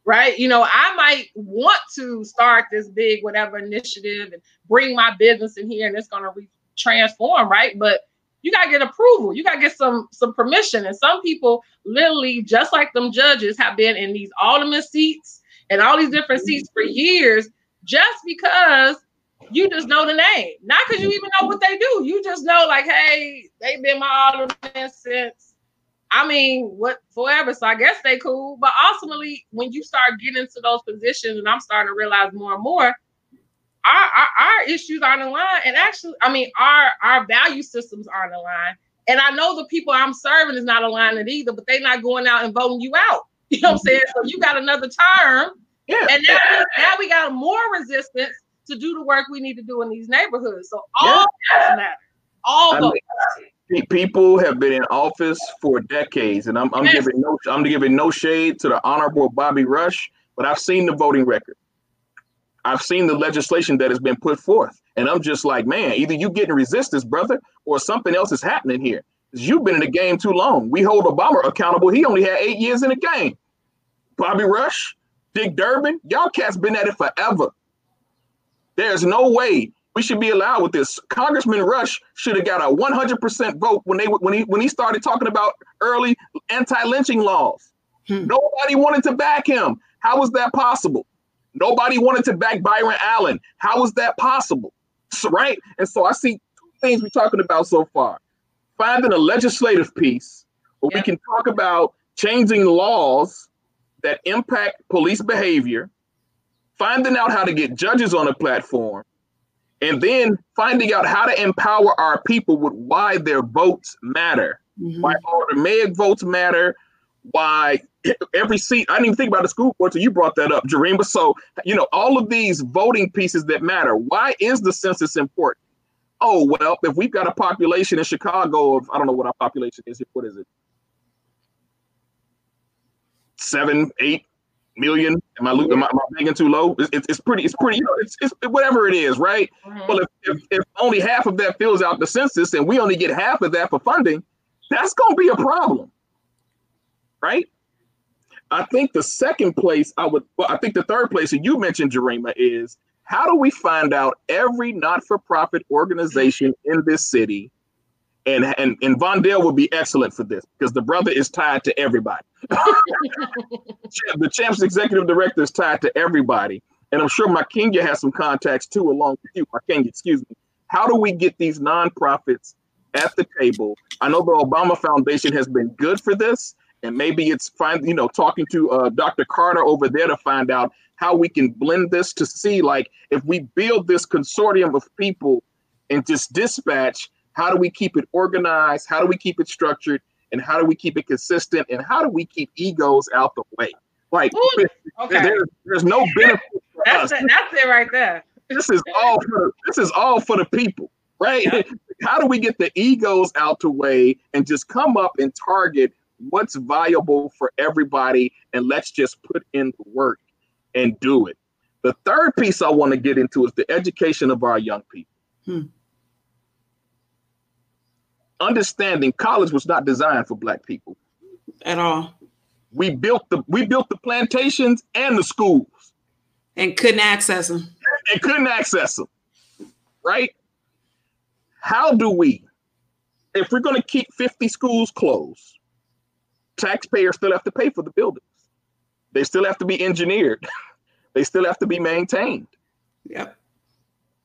right? You know, I might want to start this big whatever initiative and bring my business in here and it's going to re- transform, right? But you got to get approval. You got to get some some permission. And some people literally just like them judges have been in these alderman seats and all these different seats for years just because you just know the name, not because you even know what they do. You just know, like, hey, they've been my alderman since. I mean, what forever. So I guess they cool. But ultimately, when you start getting into those positions, and I'm starting to realize more and more, our, our, our issues aren't aligned. And actually, I mean, our our value systems aren't aligned. And I know the people I'm serving is not aligned either, but they're not going out and voting you out. You know what I'm saying? So you got another term. Yeah. And now, now we got more resistance to do the work we need to do in these neighborhoods. So all yeah. matter. All I mean, people have been in office for decades, and I'm, I'm yes. giving no I'm giving no shade to the honorable Bobby Rush, but I've seen the voting record. I've seen the legislation that has been put forth, and I'm just like, man, either you getting resistance, brother, or something else is happening here. You've been in the game too long. We hold Obama accountable. He only had eight years in the game. Bobby Rush, Dick Durbin, y'all cats been at it forever. There's no way we should be allowed with this. Congressman Rush should have got a 100% vote when they when he when he started talking about early anti-lynching laws. Hmm. Nobody wanted to back him. How was that possible? Nobody wanted to back Byron Allen. How was that possible? So, right? And so I see two things we're talking about so far. Finding a legislative piece where we can talk about changing laws that impact police behavior, finding out how to get judges on a platform, and then finding out how to empower our people with why their votes matter, mm-hmm. why automatic votes matter, why every seat. I didn't even think about the school board until you brought that up, Jarima. So, you know, all of these voting pieces that matter. Why is the census important? Oh, well, if we've got a population in Chicago of, I don't know what our population is, what is it? Seven, eight million? Am I, am I, am I making too low? It's, it's, pretty, it's pretty, you know, it's, it's whatever it is, right? Mm-hmm. Well, if, if, if only half of that fills out the census and we only get half of that for funding, that's going to be a problem, right? I think the second place I would, well, I think the third place, that you mentioned Jarima, is how do we find out every not-for-profit organization in this city? And, and and Vondell would be excellent for this because the brother is tied to everybody. the champ's executive director is tied to everybody. And I'm sure Makenya has some contacts too, along with you. Makenya, excuse me. How do we get these nonprofits at the table? I know the Obama Foundation has been good for this, and maybe it's find you know talking to uh, Dr. Carter over there to find out how we can blend this to see like if we build this consortium of people and just dispatch how do we keep it organized how do we keep it structured and how do we keep it consistent and how do we keep egos out the way like okay. there, there's no benefit that's, it, that's it right there this is all for this is all for the people right yep. how do we get the egos out the way and just come up and target what's viable for everybody and let's just put in the work and do it. The third piece I want to get into is the education of our young people. Hmm. Understanding college was not designed for black people at all. We built the we built the plantations and the schools and couldn't access them. And couldn't access them. Right? How do we if we're going to keep 50 schools closed, taxpayers still have to pay for the buildings. They still have to be engineered. they still have to be maintained. Yep.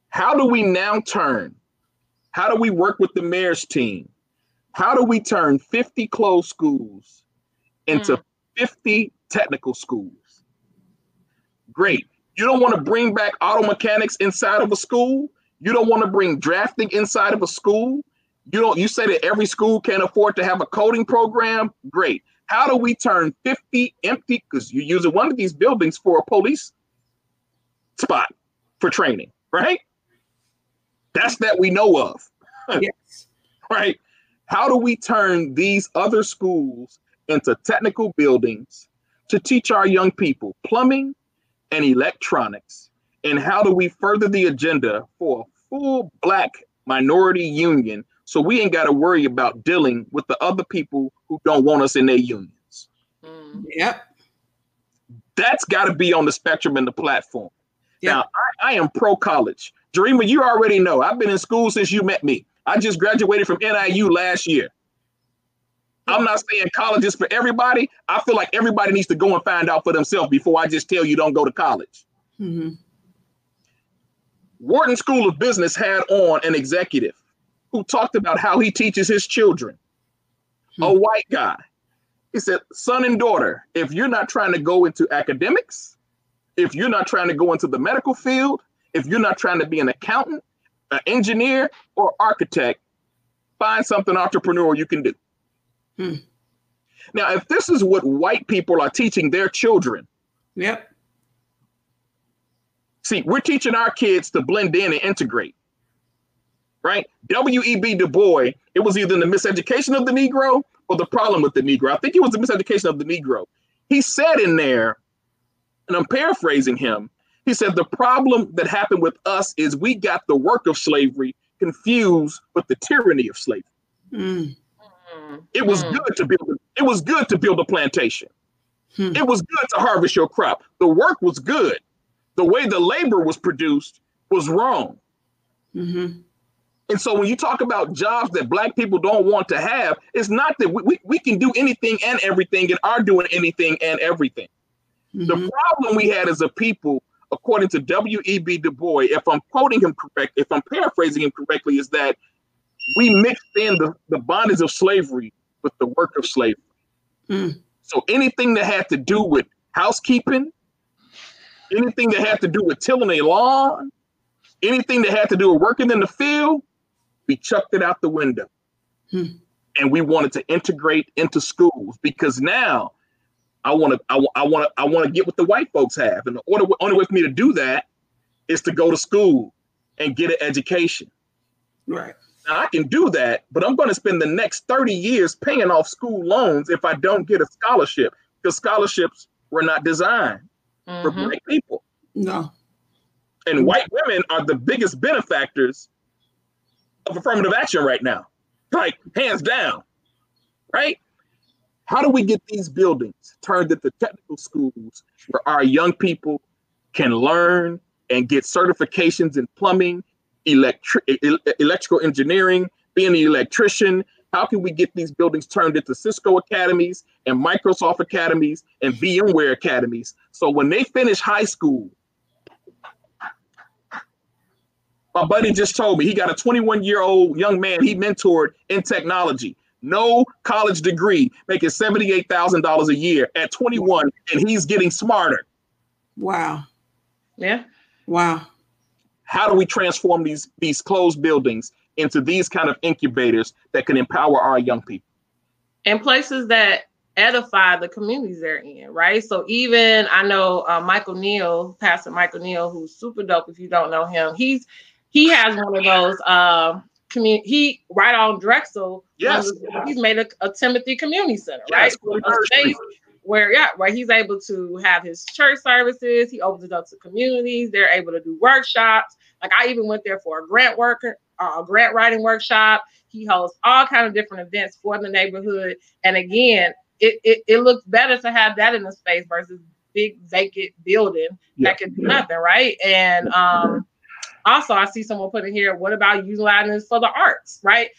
How do we now turn? How do we work with the mayor's team? How do we turn 50 closed schools into mm. 50 technical schools? Great. You don't want to bring back auto mechanics inside of a school. You don't want to bring drafting inside of a school. You don't you say that every school can't afford to have a coding program? Great. How do we turn 50 empty because you're using one of these buildings for a police spot for training, right? That's that we know of. yes. right? How do we turn these other schools into technical buildings to teach our young people plumbing and electronics? And how do we further the agenda for a full Black minority union so we ain't got to worry about dealing with the other people who don't want us in their unions. Mm. Yep. That's got to be on the spectrum and the platform. Yep. Now, I, I am pro college. Jarima, you already know I've been in school since you met me. I just graduated from NIU last year. I'm not saying college is for everybody. I feel like everybody needs to go and find out for themselves before I just tell you don't go to college. Mm-hmm. Wharton School of Business had on an executive who talked about how he teaches his children, hmm. a white guy. He said, son and daughter, if you're not trying to go into academics, if you're not trying to go into the medical field, if you're not trying to be an accountant, an engineer, or architect, find something entrepreneurial you can do. Hmm. Now, if this is what white people are teaching their children, yep. See, we're teaching our kids to blend in and integrate. Right? W.E.B. Du Bois, it was either the miseducation of the Negro or the problem with the Negro. I think it was the miseducation of the Negro. He said in there, and I'm paraphrasing him, he said, The problem that happened with us is we got the work of slavery confused with the tyranny of slavery. Mm. It was mm. good to build. It was good to build a plantation. Hmm. It was good to harvest your crop. The work was good. The way the labor was produced was wrong. Mm-hmm. And so when you talk about jobs that black people don't want to have, it's not that we, we, we can do anything and everything and are doing anything and everything. Mm-hmm. The problem we had as a people, according to W.E.B. Du Bois, if I'm quoting him correct, if I'm paraphrasing him correctly, is that we mixed in the, the bondage of slavery with the work of slavery. Mm. So anything that had to do with housekeeping, anything that had to do with tilling a lawn, anything that had to do with working in the field, we chucked it out the window. Hmm. And we wanted to integrate into schools because now I want to I, I want to I want to get what the white folks have. And the order, only way for me to do that is to go to school and get an education. Right. Now I can do that, but I'm going to spend the next 30 years paying off school loans if I don't get a scholarship because scholarships were not designed mm-hmm. for black people. No. And white women are the biggest benefactors of affirmative action right now. Like hands down. Right? How do we get these buildings turned into technical schools where our young people can learn and get certifications in plumbing, electric, electrical engineering, being an electrician. How can we get these buildings turned into Cisco academies and Microsoft academies and VMware academies? So when they finish high school, my buddy just told me he got a 21 year old young man he mentored in technology, no college degree, making $78,000 a year at 21, and he's getting smarter. Wow. Yeah. Wow how do we transform these these closed buildings into these kind of incubators that can empower our young people and places that edify the communities they're in right so even i know uh, michael neal pastor michael neal who's super dope if you don't know him he's he has one of those uh, community he right on drexel yes he's made a, a timothy community center yes, right a space where yeah, where he's able to have his church services. He opens it up to communities. They're able to do workshops. Like I even went there for a grant worker, uh, a grant writing workshop. He hosts all kind of different events for the neighborhood. And again, it, it, it looks better to have that in the space versus big vacant building yeah. that can do nothing, right? And um, also I see someone putting in here, what about utilizing this for the arts, right?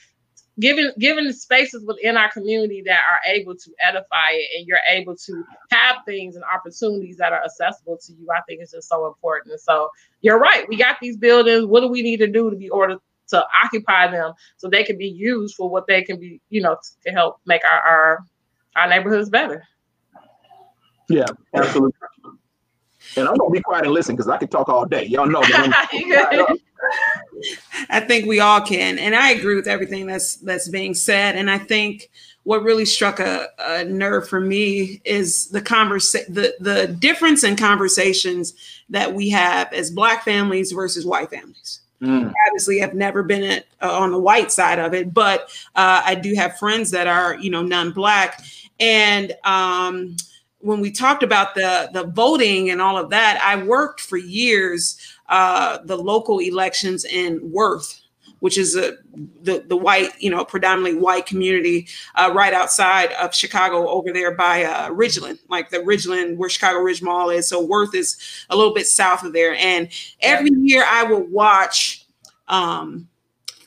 given given the spaces within our community that are able to edify it and you're able to have things and opportunities that are accessible to you i think it's just so important. So you're right we got these buildings. What do we need to do to be ordered to occupy them so they can be used for what they can be you know to help make our our, our neighborhoods better? Yeah. Absolutely and I'm gonna be quiet and listen because I can talk all day. Y'all know. I think we all can, and I agree with everything that's that's being said. And I think what really struck a, a nerve for me is the conversation, the the difference in conversations that we have as Black families versus white families. Mm. Obviously, I've never been at, uh, on the white side of it, but uh, I do have friends that are, you know, non-black, and um, when we talked about the the voting and all of that, I worked for years uh, the local elections in Worth, which is a the the white you know predominantly white community uh, right outside of Chicago over there by uh, Ridgeland, like the Ridgeland where Chicago Ridge Mall is. So Worth is a little bit south of there, and every year I would watch um,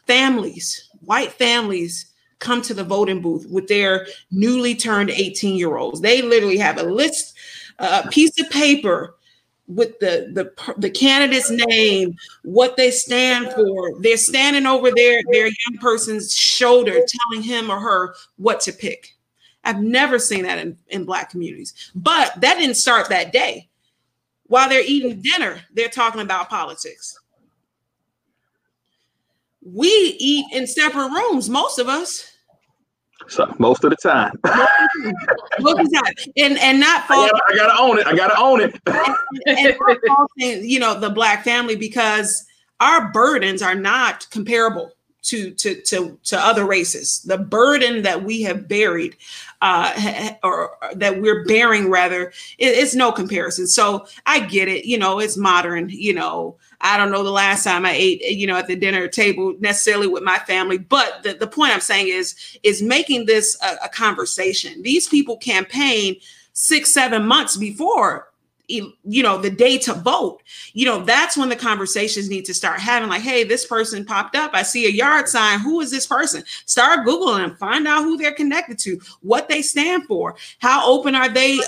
families, white families come to the voting booth with their newly turned 18 year olds. They literally have a list, a piece of paper with the the the candidate's name, what they stand for. They're standing over their their young person's shoulder, telling him or her what to pick. I've never seen that in, in black communities. But that didn't start that day. While they're eating dinner, they're talking about politics. We eat in separate rooms, most of us. So most of the time. most of the time. And and not I gotta, I gotta own it. I gotta own it. and, and you know, the black family because our burdens are not comparable to to to to other races. The burden that we have buried, uh, or, or that we're bearing rather, it, it's no comparison. So I get it. You know, it's modern. You know, I don't know the last time I ate, you know, at the dinner table necessarily with my family. But the, the point I'm saying is is making this a, a conversation. These people campaign six seven months before you know the day to vote. You know that's when the conversations need to start having like hey this person popped up. I see a yard sign. Who is this person? Start googling and find out who they're connected to what they stand for. How open are they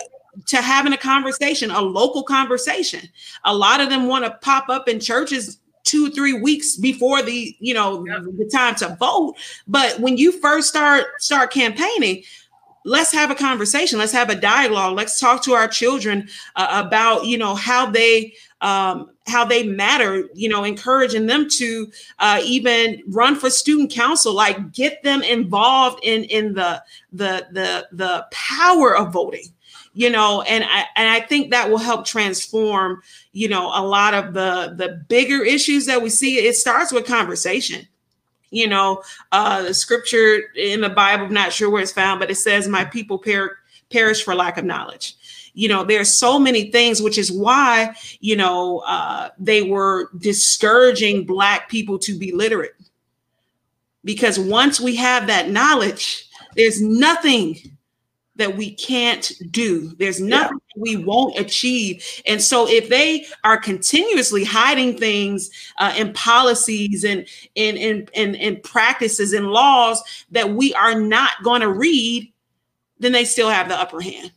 to having a conversation a local conversation. A lot of them want to pop up in churches two three weeks before the you know the time to vote. But when you first start start campaigning let's have a conversation. Let's have a dialogue. Let's talk to our children uh, about you know how they um, how they matter you know encouraging them to uh, even run for student council like get them involved in in the the the the power of voting you know and i and i think that will help transform you know a lot of the the bigger issues that we see it starts with conversation you know, uh, the scripture in the Bible, I'm not sure where it's found, but it says, My people per- perish for lack of knowledge. You know, there's so many things, which is why, you know, uh, they were discouraging Black people to be literate. Because once we have that knowledge, there's nothing that we can't do. There's nothing yeah. we won't achieve. And so if they are continuously hiding things uh, in policies and in in, in practices and laws that we are not going to read, then they still have the upper hand.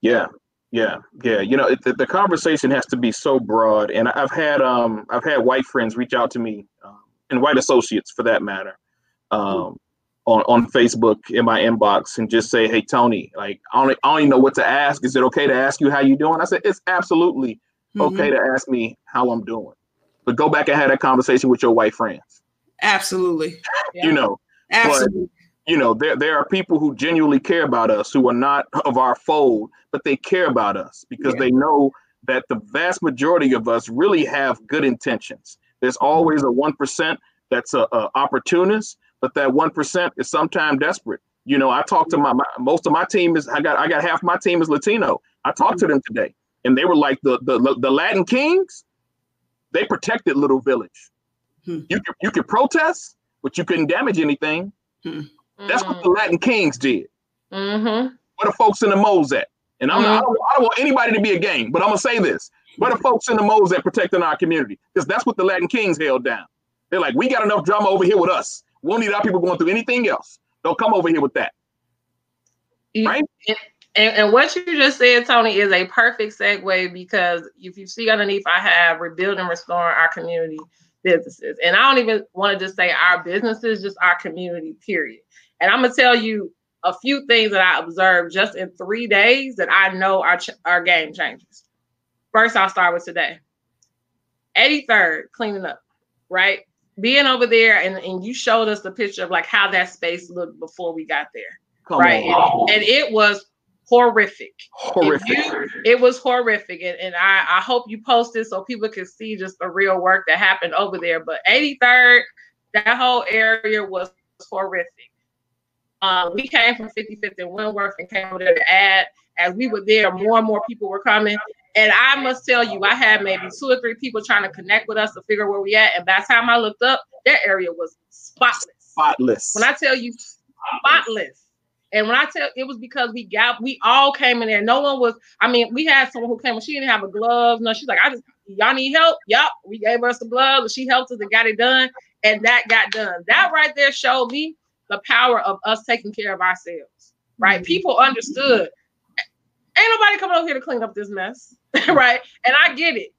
Yeah. Yeah, yeah. You know, it, the, the, conversation has to be so broad, and I've had um I've had white friends reach out to me, um, and white associates for that matter, um, on, on Facebook in my inbox and just say, "Hey Tony, like I don't, I don't even know what to ask. Is it okay to ask you how you doing?" I said, "It's absolutely mm-hmm. okay to ask me how I'm doing, but go back and have that conversation with your white friends." Absolutely, you know, absolutely. But, you know, there there are people who genuinely care about us who are not of our fold, but they care about us because yeah. they know that the vast majority of us really have good intentions. There's always a one percent that's a, a opportunist but that one percent is sometimes desperate. You know, I talked to my, my, most of my team is I got I got half my team is Latino. I talked to them today, and they were like the the the Latin kings. They protected Little Village. Hmm. You could you could protest, but you couldn't damage anything. Hmm. That's what the Latin kings did. Mm-hmm. Where the folks in the moles at? And I'm mm-hmm. not, I, don't, I don't want anybody to be a gang, but I'm gonna say this: where the folks in the moles at protecting our community? Because that's what the Latin kings held down. They're like, we got enough drama over here with us. We don't need our people going through anything else. Don't come over here with that. Right? And, and, what you just said, Tony, is a perfect segue because if you see underneath, I have rebuilding, restoring our community businesses. And I don't even want to just say our businesses, just our community, period. And I'm going to tell you a few things that I observed just in three days that I know are, are game changers. First, I'll start with today. 83rd, cleaning up, right? Being over there and, and you showed us the picture of like how that space looked before we got there. Come right. And, and, it was horrific. Horrific. You, it was horrific. And, and I, I hope you post it so people can see just the real work that happened over there. But 83rd, that whole area was horrific. Uh, we came from 55th and Wentworth and came over there to add. As we were there, more and more people were coming. And I must tell you, I had maybe two or three people trying to connect with us to figure where we at. And by the time I looked up, that area was spotless. Spotless. When I tell you spotless. And when I tell it was because we got we all came in there. No one was, I mean, we had someone who came and she didn't have a glove. No, she's like, I just y'all need help. Yep. We gave her some gloves. She helped us and got it done. And that got done. That right there showed me the power of us taking care of ourselves. Right. Mm-hmm. People understood ain't nobody coming over here to clean up this mess, right? And I get it.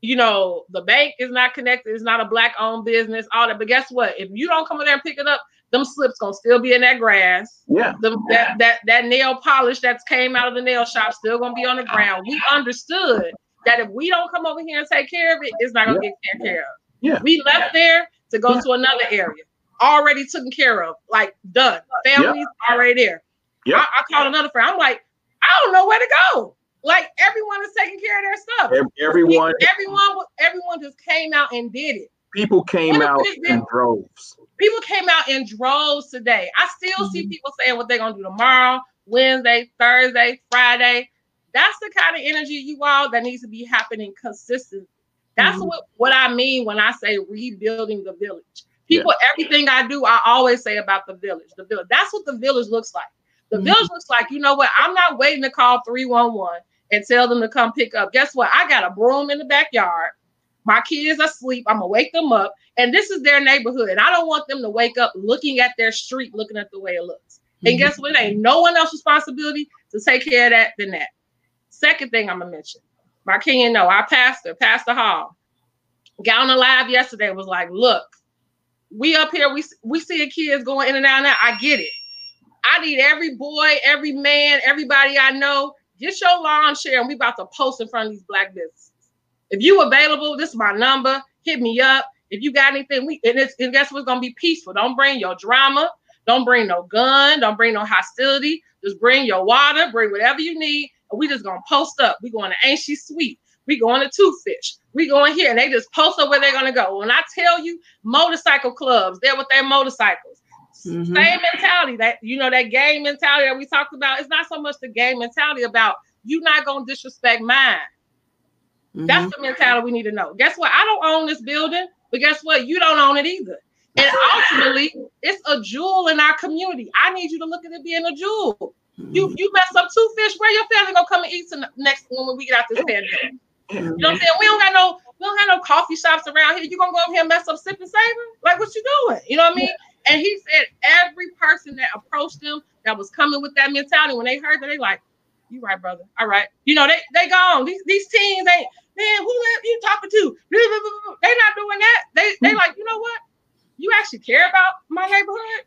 You know, the bank is not connected. It's not a black-owned business. All that, but guess what? If you don't come in there and pick it up, them slips gonna still be in that grass. Yeah. The, that that that nail polish that's came out of the nail shop still gonna be on the ground. We understood that if we don't come over here and take care of it, it's not gonna yeah. get taken care of. Yeah. We left there to go yeah. to another area, already taken care of, like done. Families yeah. already there. Yeah. I, I called another friend. I'm like, I don't know where to go. Like everyone is taking care of their stuff. Everyone, everyone, everyone just came out and did it. People came out in droves. People came out in droves today. I still mm-hmm. see people saying what they're gonna do tomorrow, Wednesday, Thursday, Friday. That's the kind of energy you all that needs to be happening consistently. That's mm-hmm. what, what I mean when I say rebuilding the village. People, yeah. everything I do, I always say about the village. The village. That's what the village looks like. The mm-hmm. village looks like, you know what? I'm not waiting to call 311 and tell them to come pick up. Guess what? I got a broom in the backyard. My kids are asleep. I'm gonna wake them up, and this is their neighborhood. And I don't want them to wake up looking at their street, looking at the way it looks. Mm-hmm. And guess what? It ain't no one else's responsibility to take care of that than that. Second thing I'm gonna mention, my king, know, our pastor, Pastor Hall, got on the live yesterday. Was like, look, we up here, we we see kids going in and out. Now I get it. I need every boy, every man, everybody I know. Get your lawn chair, and we about to post in front of these black businesses. If you available, this is my number. Hit me up. If you got anything, we and it's and guess what's gonna be peaceful. Don't bring your drama. Don't bring no gun. Don't bring no hostility. Just bring your water. Bring whatever you need. And we just gonna post up. We going to Ain't She Sweet. We going to Two Fish. We going here, and they just post up where they're gonna go. When I tell you, motorcycle clubs, they're with their motorcycles. Mm-hmm. Same mentality that you know that game mentality that we talked about. It's not so much the game mentality about you not gonna disrespect mine. Mm-hmm. That's the mentality we need to know. Guess what? I don't own this building, but guess what? You don't own it either. And ultimately, it's a jewel in our community. I need you to look at it being a jewel. Mm-hmm. You you mess up two fish, where your family gonna come and eat some next when we get out this pandemic? You know what I'm saying? We don't got no we don't have no coffee shops around here. You gonna go over here and mess up sip and savor? Like what you doing? You know what I mean? And he said every person that approached them that was coming with that mentality, when they heard that, they like, you right, brother. All right. You know, they they gone. These these teens ain't man, who you talking to? They not doing that. They they like, you know what? You actually care about my neighborhood.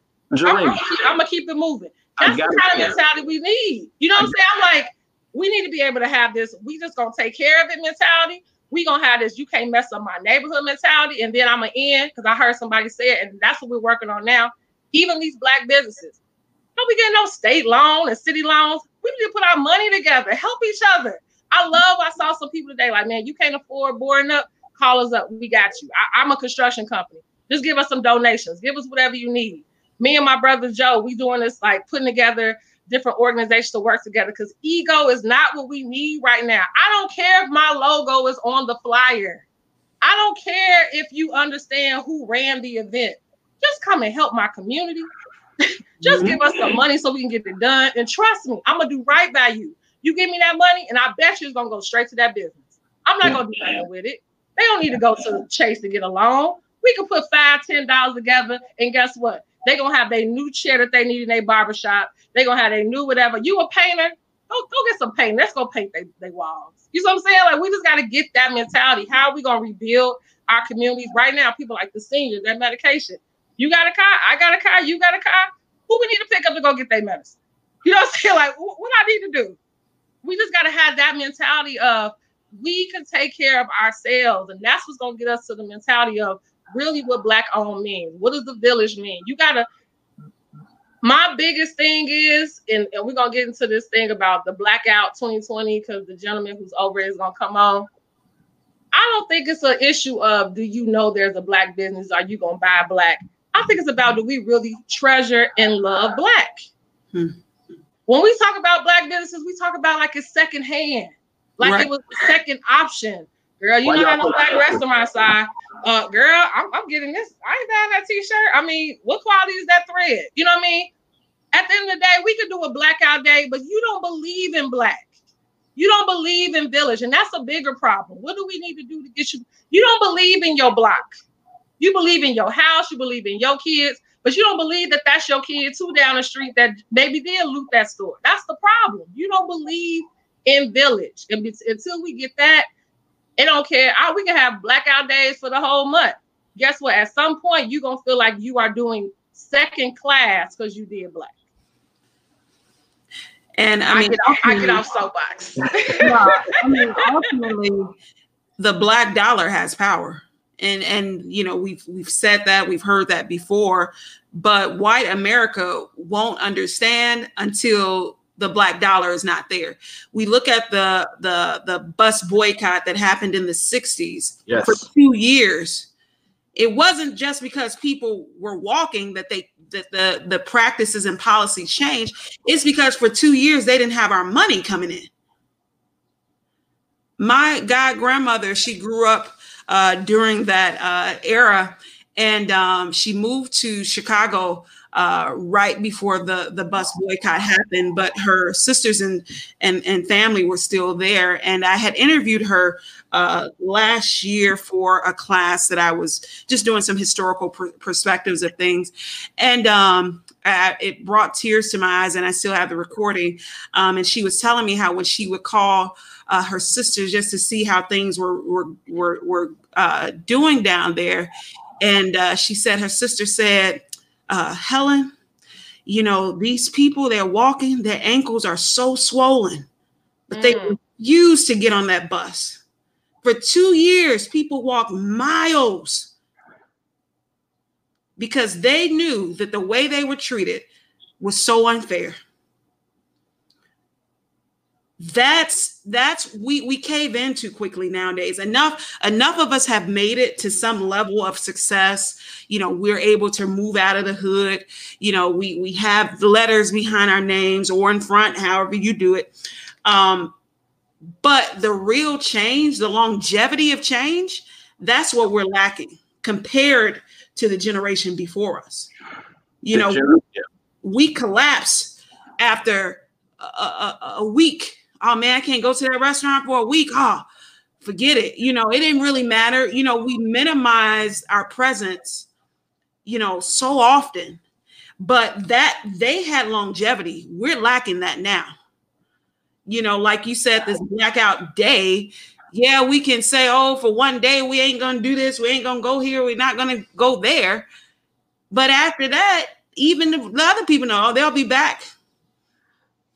I'm, I'm, I'm, gonna keep it moving. That's the kind of mentality we need. You know what I'm saying? I'm like, we need to be able to have this. We just gonna take care of it mentality. We gonna have this. You can't mess up my neighborhood mentality, and then I'm gonna end because I heard somebody say it, and that's what we're working on now. Even these black businesses, don't be getting no state loan and city loans. We need to put our money together, help each other. I love. I saw some people today like, man, you can't afford boarding up. Call us up. We got you. I, I'm a construction company. Just give us some donations. Give us whatever you need. Me and my brother Joe, we doing this like putting together different organizations to work together because ego is not what we need right now. I don't care if my logo is on the flyer. I don't care if you understand who ran the event. Just come and help my community. Just mm-hmm. give us some money so we can get it done. And trust me, I'm gonna do right by you. You give me that money, and I bet you it's gonna go straight to that business. I'm not gonna do nothing with it. They don't need to go to Chase to get a loan. We can put five, ten dollars together, and guess what? They're gonna have their new chair that they need in their barbershop. They're gonna have their new whatever. You a painter? Go, go get some paint. Let's go paint their walls. You know what I'm saying? Like we just gotta get that mentality. How are we gonna rebuild our communities right now? People like the seniors, that medication. You got a car, I got a car, you got a car. Who we need to pick up to go get their medicine? You know what I'm saying? Like what I need to do? we just got to have that mentality of we can take care of ourselves. And that's what's to get us to the mentality of really what black owned means. What does the village mean? You got to, my biggest thing is, and, and we're to get into this thing about the blackout 2020 because the gentleman who's over is to come on. I don't think it's an issue of do you know there's a black business? Are you to buy black? I think it's about do we really treasure and love black? Hmm. When we talk about black businesses, we talk about like it's second hand, like right. it was the second option. Girl, you Why know how no black restaurant side. Uh, girl, I'm, I'm getting this. I ain't buying that t-shirt. I mean, what quality is that thread? You know what I mean? At the end of the day, we could do a blackout day, but you don't believe in black. You don't believe in village, and that's a bigger problem. What do we need to do to get you? You don't believe in your block. You believe in your house. You believe in your kids. But you don't believe that that's your kid too down the street that maybe did loot that store. That's the problem. You don't believe in village. And until we get that, it don't care. I, we can have blackout days for the whole month. Guess what? At some point, you're gonna feel like you are doing second class because you did black. And I, I mean, get off, I get off soapbox. no, I mean, ultimately, the black dollar has power, and and you know we've we've said that, we've heard that before, but white America won't understand until the black dollar is not there. We look at the the the bus boycott that happened in the 60s yes. for 2 years. It wasn't just because people were walking that they that the the practices and policy changed. It's because for 2 years they didn't have our money coming in. My god grandmother, she grew up uh, during that uh, era and um, she moved to Chicago uh, right before the the bus boycott happened. But her sisters and and and family were still there, and I had interviewed her uh, last year for a class that I was just doing some historical pr- perspectives of things, and um, I, it brought tears to my eyes, and I still have the recording. Um, and she was telling me how when she would call uh, her sisters just to see how things were were were, were uh, doing down there, and uh, she said her sister said, uh, Helen, you know, these people, they're walking, their ankles are so swollen, but mm. they refuse to get on that bus. For two years, people walked miles because they knew that the way they were treated was so unfair that's that's we we cave in too quickly nowadays. Enough enough of us have made it to some level of success. You know we're able to move out of the hood. You know we we have the letters behind our names or in front however you do it. Um but the real change the longevity of change that's what we're lacking compared to the generation before us. You know we collapse after a, a, a week oh man, I can't go to that restaurant for a week. Oh, forget it. You know, it didn't really matter. You know, we minimize our presence, you know, so often. But that they had longevity. We're lacking that now. You know, like you said, this blackout day. Yeah, we can say, oh, for one day, we ain't gonna do this, we ain't gonna go here, we're not gonna go there. But after that, even the other people know oh, they'll be back.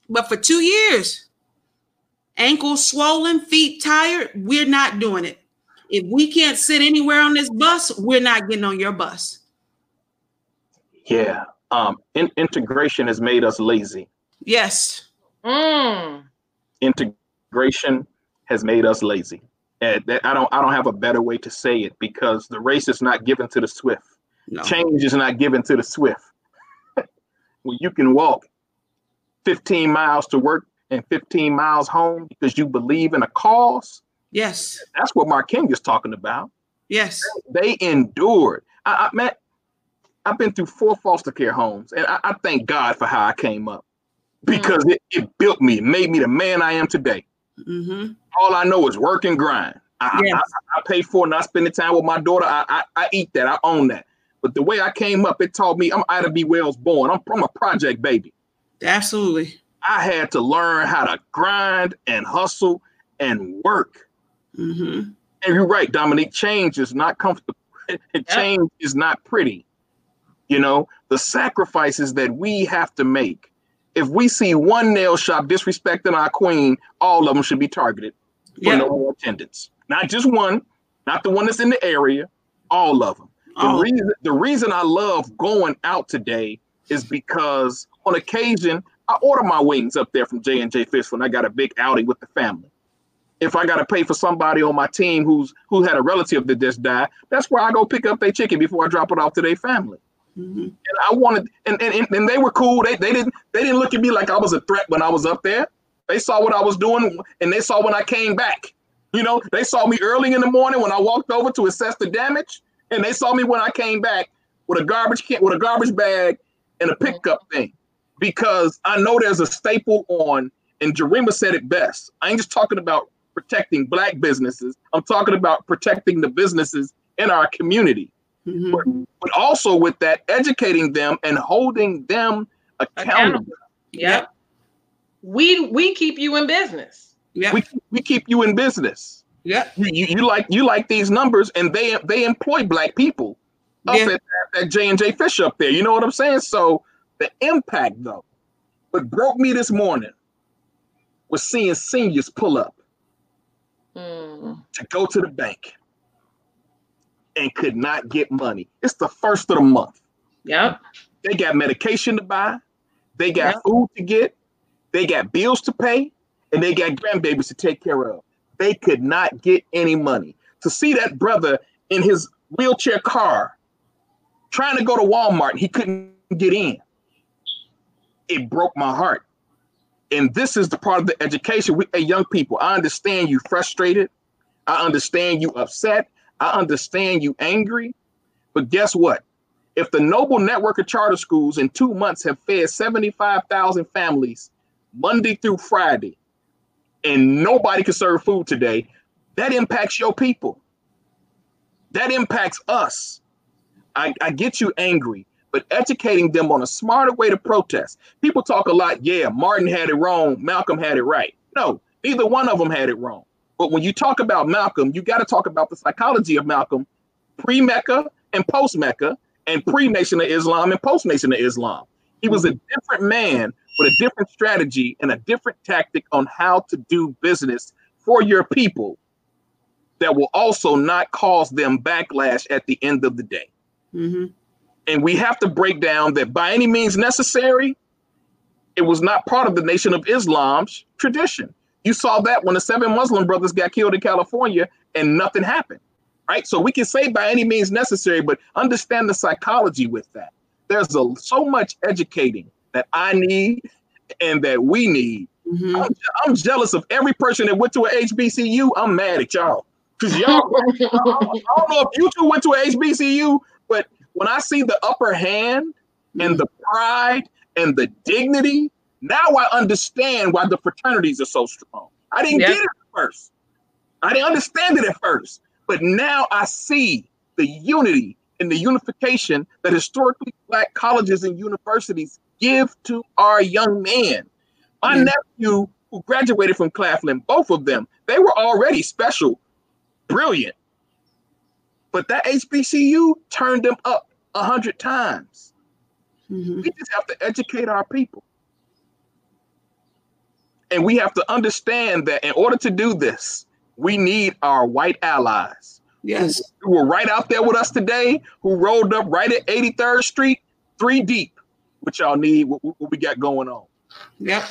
But for two years, ankles swollen, feet tired, we're not doing it. If we can't sit anywhere on this bus, we're not getting on your bus. Yeah. Um, in- integration has made us lazy. Yes. Mm. Integration has made us lazy. And that, I don't I don't have a better way to say it because the race is not given to the swift. No. Change is not given to the swift. when you can walk 15 miles to work and 15 miles home because you believe in a cause. Yes. That's what Mark King is talking about. Yes. They endured. I, I met, I've been through four foster care homes, and I, I thank God for how I came up because mm-hmm. it, it, built me, made me the man I am today. Mm-hmm. All I know is work and grind. I, yes. I, I, pay for it and I spend the time with my daughter. I, I, I eat that. I own that. But the way I came up, it taught me I'm Ida B. Wells born. I'm, I'm a project baby. Absolutely. I had to learn how to grind and hustle and work. Mm-hmm. And you're right, Dominique. Change is not comfortable. change is not pretty. You know, the sacrifices that we have to make. If we see one nail shop disrespecting our queen, all of them should be targeted for yep. no more attendance. Not just one, not the one that's in the area, all of them. The, oh. reason, the reason I love going out today is because on occasion I order my wings up there from J and J Fish when I got a big outing with the family. If I got to pay for somebody on my team who's who had a relative that just died, that's where I go pick up their chicken before I drop it off to their family. Mm-hmm. And I wanted, and, and and they were cool. They they didn't they didn't look at me like I was a threat when I was up there. They saw what I was doing, and they saw when I came back. You know, they saw me early in the morning when I walked over to assess the damage, and they saw me when I came back with a garbage can, with a garbage bag and a pickup thing because I know there's a staple on, and Jarima said it best. I ain't just talking about protecting black businesses. I'm talking about protecting the businesses in our community. Mm-hmm. But, but, also with that, educating them and holding them accountable. accountable. Yep. We we keep you in business. Yeah. We, we keep you in business. Yeah. You, you, you like you like these numbers, and they they employ black people up Yeah. at that J and J Fish up there. You know what I'm saying? So the impact, though, what broke me this morning was seeing seniors pull up Mm. to go to the bank and could not get money. It's the first of the month. Yep. They got medication to buy, they got Yeah. food to get, they got bills to pay, and they got grandbabies to take care of. They could not get any money. To see that brother in his wheelchair car trying to go to Walmart, he couldn't get in. It broke my heart. And this is the part of the education. We, young people, I understand you frustrated. I understand you upset. I understand you angry. But guess what? If the Noble Network of Charter Schools in two months have fed 75,000 families Monday through Friday, and nobody can serve food today, that impacts your people. That impacts us. I, I get you angry, but educating them on a smarter way to protest. People talk a lot, yeah, Martin had it wrong, Malcolm had it right. No, neither one of them had it wrong. But when you talk about Malcolm, you got to talk about the psychology of Malcolm pre Mecca and post Mecca, and pre Nation of Islam and post Nation of Islam. He was a different man with a different strategy and a different tactic on how to do business for your people that will also not cause them backlash at the end of the day. hmm And we have to break down that by any means necessary, it was not part of the Nation of Islam's tradition. You saw that when the seven Muslim brothers got killed in California and nothing happened, right? So we can say by any means necessary, but understand the psychology with that. There's a, so much educating that I need and that we need. hmm I'm, I'm jealous of every person that went to a HBCU. I'm mad at y'all because y'all. I don't know if you two went to a HBCU, when I see the upper hand and the pride and the dignity, now I understand why the fraternities are so strong. I didn't Yep. get it at first. I didn't understand it at first, but now I see the unity and the unification that historically black colleges and universities give to our young men. My Yeah. nephew, who graduated from Claflin, both of them, they were already special, brilliant. But that HBCU turned them up a hundred times. hmm We just have to educate our people. And we have to understand that in order to do this, we need our white allies Yes. who were right out there with us today, who rolled up right at 83rd Street, three deep, which y'all need, what, what we got going on. Yep.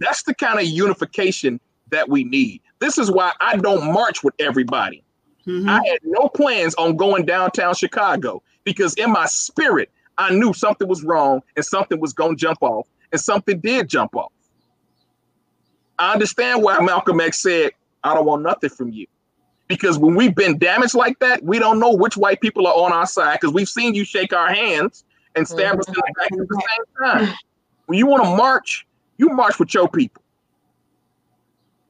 That's the kind of unification that we need. This is why I don't march with everybody. Hmm I had no plans on going downtown Chicago because in my spirit, I knew something was wrong and something was going to jump off, and something did jump off. I understand why Malcolm X said, I don't want nothing from you. Because when we've been damaged like that, we don't know which white people are on our side because we've seen you shake our hands and stab us in the back at the same time. When you want to march, you march with your people.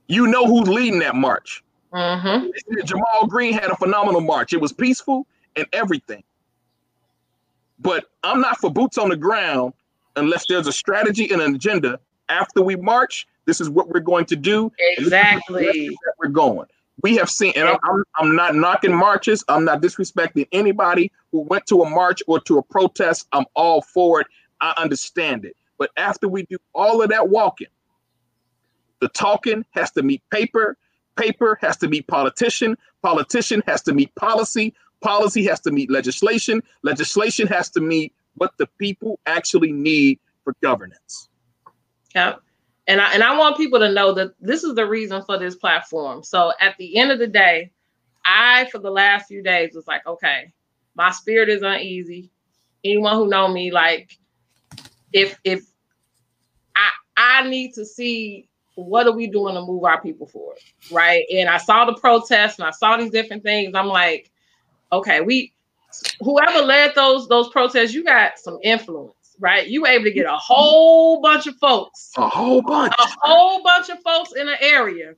You know who's leading that march. Hmm Ja'Mal Green had a phenomenal march. It was peaceful and everything. But I'm not for boots on the ground unless there's a strategy and an agenda. After we march, this is what we're going to do. and this is the Exactly. we're going. We have seen, and I'm, I'm, I'm not knocking marches. I'm not disrespecting anybody who went to a march or to a protest. I'm all for it. I understand it. But after we do all of that walking, the talking has to meet paper. Paper has to meet politician. Politician has to meet policy. Policy has to meet legislation. Legislation has to meet what the people actually need for governance. Yep. And I and I want people to know that this is the reason for this platform. So at the end of the day, I for the last few days was like, okay, my spirit is uneasy. Anyone who know me, like, if if I I need to see what are we doing to move our people forward, right? And I saw the protests and I saw these different things. I'm like, okay, we whoever led those those protests, you got some influence, right? You were able to get a whole bunch of folks A whole bunch. a whole bunch of folks in an area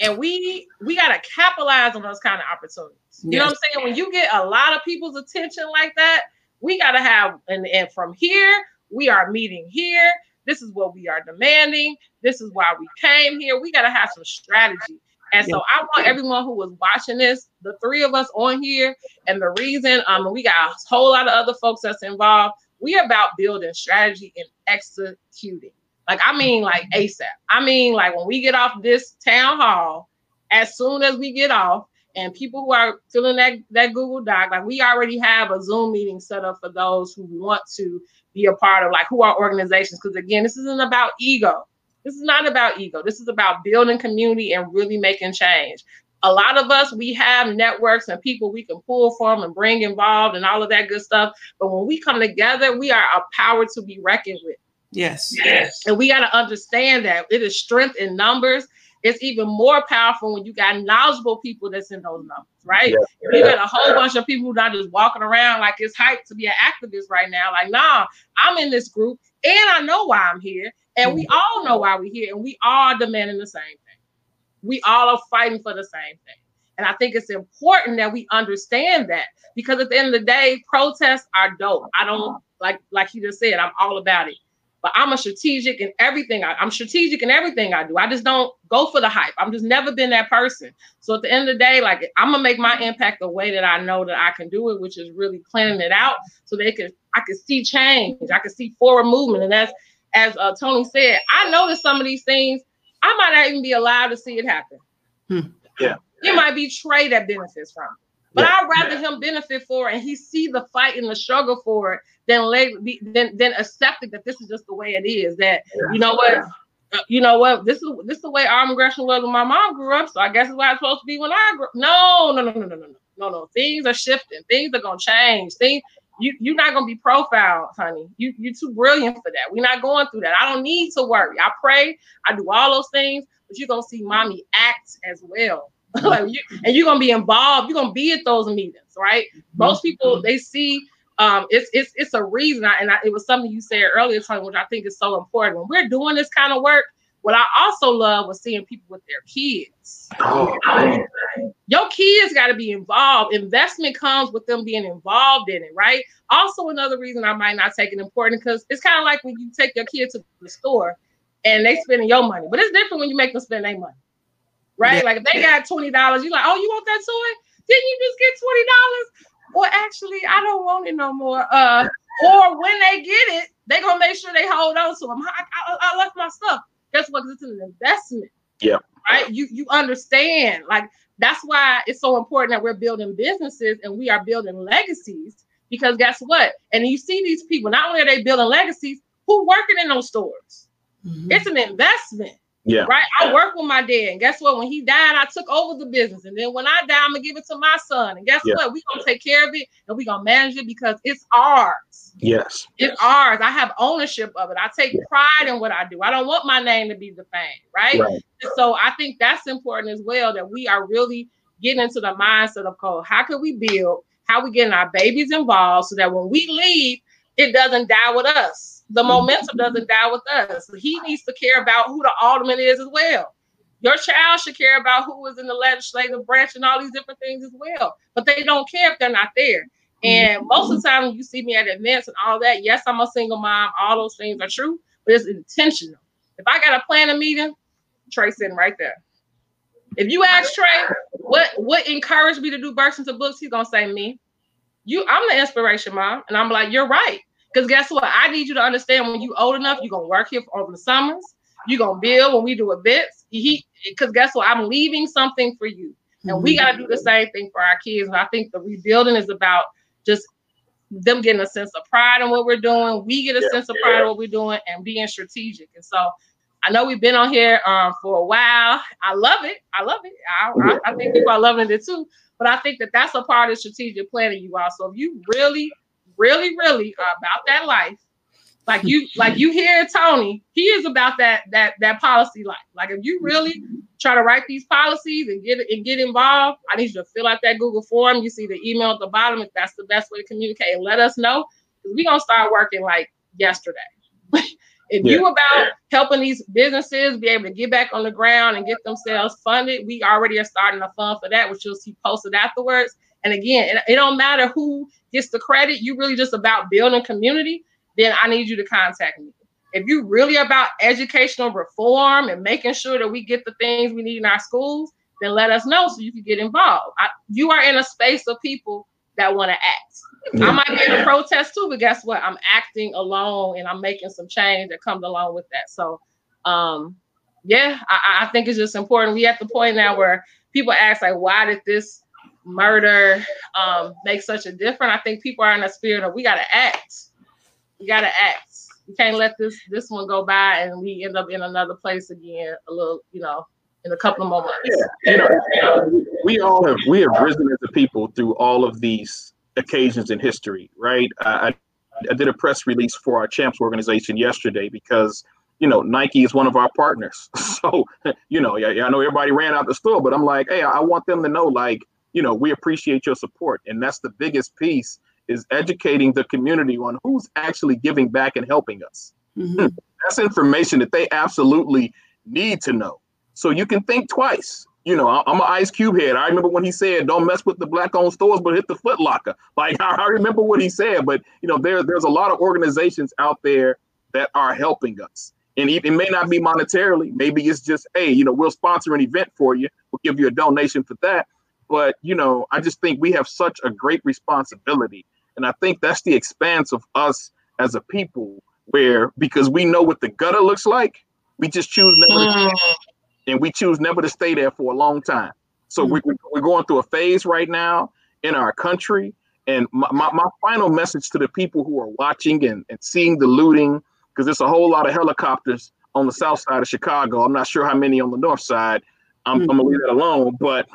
and we we got to capitalize on those kind of opportunities you know what i'm saying when you get a lot of people's attention like that we got to have and, and from here we are meeting here This is what we are demanding. This is why we came here. We got to have some strategy. And so I want everyone who was watching this, the three of us on here, and the reason um we got a whole lot of other folks that's involved. We about building strategy and executing. Like I mean, like ASAP. I mean, like when we get off this town hall, as soon as we get off, and people who are filling that that Google Doc, like we already have a Zoom meeting set up for those who want to be a part of like who are organizations. Because again, this isn't about ego. This is not about ego. This is about building community and really making change. A lot of us, we have networks and people we can pull from and bring involved and all of that good stuff. But when we come together, we are a power to be reckoned with. Yes. Yes. And we got to understand that it is strength in numbers it's even more powerful when you got knowledgeable people that's in those numbers, right? Yeah. You got a whole bunch of people who not just walking around like it's hype to be an activist right now. Like, nah, I'm in this group and I know why I'm here. And we mm-hmm. all know why we're here, and we all demanding the same thing. We all are fighting for the same thing. And I think it's important that we understand that because at the end of the day, protests are dope. I don't like like you just said, I'm all about it but I'm a strategic in everything. I, am strategic in everything I do. I just don't go for the hype. I'm just never been that person. So at the end of the day, like I'm gonna make my impact the way that I know that I can do it, which is really planning it out so they can I can see change. I can see forward movement. And that's as uh, Tony said, I noticed some of these things. I might not even be allowed to see it happen. Hmm. Yeah. It might be Trey that benefits from it. But yeah. I'd rather him benefit for it and he see the fight and the struggle for it than than than accepting that this is just the way it is. That yeah. you know what, uh, you know what, this is this is the way armed aggression was when my mom grew up. So I guess it's what I'm supposed to be when I grew. No, no, no, no, no, no, no, no, no. Things are shifting. Things are gonna change. Things you you're not gonna be profiled, honey. You you're too brilliant for that. We're not going through that. I don't need to worry. I pray. I do all those things, but you're gonna see mommy act as well. like you, and you're gonna be involved. You're gonna be at those meetings, right? Most people they see um, it's it's it's a reason. I, and I, it was something you said earlier, Tony, which I think is so important. When we're doing this kind of work, what I also love was seeing people with their kids. Oh, Your kids got to be involved. Investment comes with them being involved in it, right? Also, another reason I might not take it important because it's kind of like when you take your kid to the store and they spending your money, but it's different when you make them spend their money right? Yeah. Like if they got twenty dollars, you're like, oh, you want that toy? Didn't you just get twenty dollars? Or actually, I don't want it no more. Uh, or when they get it, they gonna make sure they hold on to them. I, I, I left my stuff. Guess what? It's an investment. Yeah. Right. You you understand? Like that's why it's so important that we're building businesses and we are building legacies. Because guess what? And you see these people. Not only are they building legacies, who working in those stores? Mm-hmm. It's an investment. Yeah. Right. I work with my dad. And guess what? When he died, I took over the business. And then when I die, I'm gonna give it to my son. And guess yeah. what? We're gonna take care of it and we're gonna manage it because it's ours. Yes. It's ours. I have ownership of it. I take yeah. pride in what I do. I don't want my name to be defamed, right? right? So I think that's important as well that we are really getting into the mindset of code. How can we build? How we getting our babies involved so that when we leave, it doesn't die with us the mm-hmm. momentum doesn't die with us. He needs to care about who the alderman is as well. Your child should care about who is in the legislative branch and all these different things as well. But they don't care if they're not there. Mm-hmm. And most of the time, when you see me at events and all that. Yes, I'm a single mom. All those things are true, but it's intentional. If I got to plan a meeting, Trey sitting right there. If you ask Trey what what encouraged me to do bursts into books, he's gonna say me. You, I'm the inspiration, mom, and I'm like, you're right. Because guess what? I need you to understand when you old enough, you're gonna work here for over the summers. You're gonna build when we do events. He because guess what? I'm leaving something for you. And we gotta do the same thing for our kids. And I think the rebuilding is about just them getting a sense of pride in what we're doing. We get a yeah, sense of pride yeah. in what we're doing and being strategic. And so I know we've been on here um, for a while. I love it. I love it. I, I, I think people are loving it too. But I think that that's a part of strategic planning, you all. So if you really really, really about that life, like you, like you hear Tony, he is about that that that policy life. Like if you really try to write these policies and get and get involved, I need you to fill out that Google form. You see the email at the bottom if that's the best way to communicate and let us know because we're gonna start working like yesterday. if yeah. you about helping these businesses be able to get back on the ground and get themselves funded, we already are starting a fund for that, which you'll see posted afterwards. And again, it, it don't matter who gets the credit, you really just about building community, then I need you to contact me. if you really about educational reform and making sure that we get the things we need in our schools, then let us know so you can get involved. I, you are in a space of people that want to act. Yeah. I might be in a protest too, but guess what? I'm acting alone and I'm making some change that comes along with that. So, um, yeah, I, I think it's just important. We at the point now where people ask like, why did this murder um, make such a difference? I think people are in a spirit of we got to act. We got to act. We can't let this this one go by and we end up in another place again. A little, you know, in a couple of moments. Yeah, you know, we all have we have risen as a people through all of these occasions in history, right? I, I did a press release for our champs organization yesterday because you know Nike is one of our partners. So you know, yeah, I know everybody ran out the store, but I'm like, hey, I want them to know, like, you know, we appreciate your support, and that's the biggest piece is educating the community on who's actually giving back and helping us. Mm-hmm. That's information that they absolutely need to know. So you can think twice. You know, I'm an Ice Cube head. I remember when he said, "Don't mess with the black-owned stores, but hit the Foot Locker." Like I remember what he said. But you know, there there's a lot of organizations out there that are helping us, and it may not be monetarily. Maybe it's just, hey, you know, we'll sponsor an event for you. We'll give you a donation for that. But you know, I just think we have such a great responsibility, and I think that's the expanse of us as a people, where because we know what the gutter looks like, we just choose never mm and we choose never to stay there for a long time. So mm-hmm. we, we're going through a phase right now in our country. And my, my, my final message to the people who are watching and, and seeing the looting, because there's a whole lot of helicopters on the south side of Chicago. I'm not sure how many on the north side. I'm, mm-hmm. I'm gonna leave that alone. But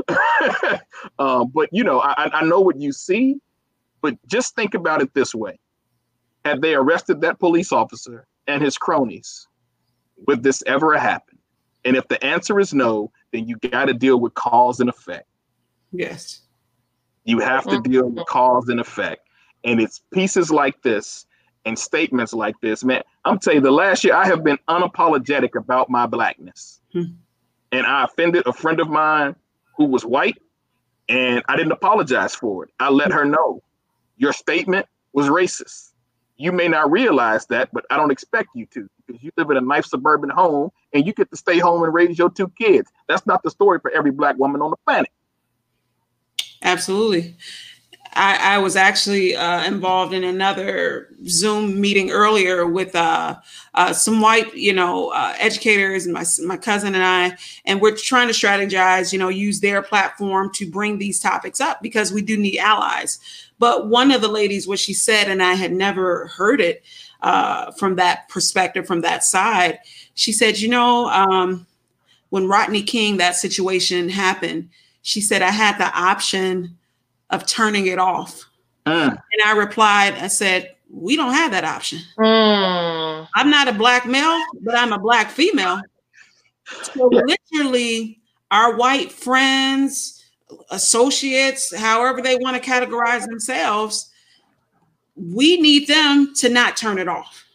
uh, but you know, I, I know what you see, but just think about it this way. Had they arrested that police officer and his cronies, would this ever happen? And if the answer is no, then you got to deal with cause and effect. Yes. You have to deal with cause and effect. And it's pieces like this and statements like this, man. I'm telling you, the last year I have been unapologetic about my blackness. Hmm. And I offended a friend of mine who was white, and I didn't apologize for it. I let her know your statement was racist. You may not realize that, but I don't expect you to because you live in a nice suburban home and you get to stay home and raise your two kids. That's not the story for every black woman on the planet. Absolutely. I, I was actually uh, involved in another Zoom meeting earlier with uh, uh, some white, you know, uh, educators and my my cousin and I, and we're trying to strategize, you know, use their platform to bring these topics up because we do need allies. But one of the ladies, what she said, and I had never heard it, uh, from that perspective, from that side. She said, you know, um, when Rodney King, that situation happened, she said, I had the option of turning it off. Uh. And I replied, I said, we don't have that option. Mm. I'm not a black male, but I'm a black female. So literally, our white friends, associates, however they want to categorize themselves, we need them to not turn it off.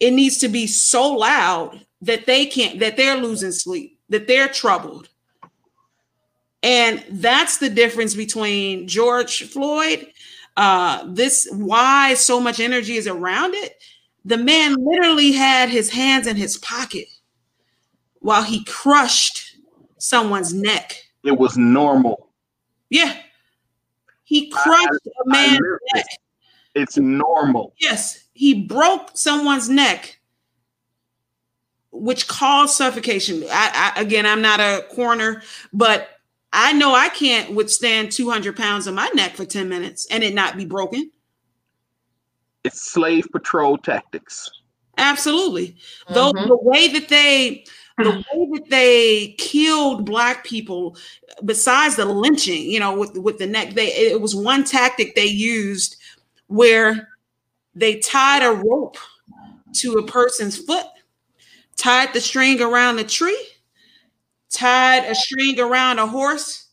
It needs to be so loud that they can't, that they're losing sleep, that they're troubled. And that's the difference between George Floyd, uh, this why so much energy is around it. The man literally had his hands in his pocket while he crushed someone's neck. It was normal. Yeah. He crushed I, a man's neck. It's normal. Yes, he broke someone's neck, which caused suffocation. I, I again, I'm not a coroner, but I know I can't withstand 200 pounds on my neck for 10 minutes and it not be broken. It's slave patrol tactics. Absolutely. Mm-hmm. Though the way that they the way that they killed black people besides the lynching you know with with the neck they it was one tactic they used where they tied a rope to a person's foot, tied the string around the tree, tied a string around a horse,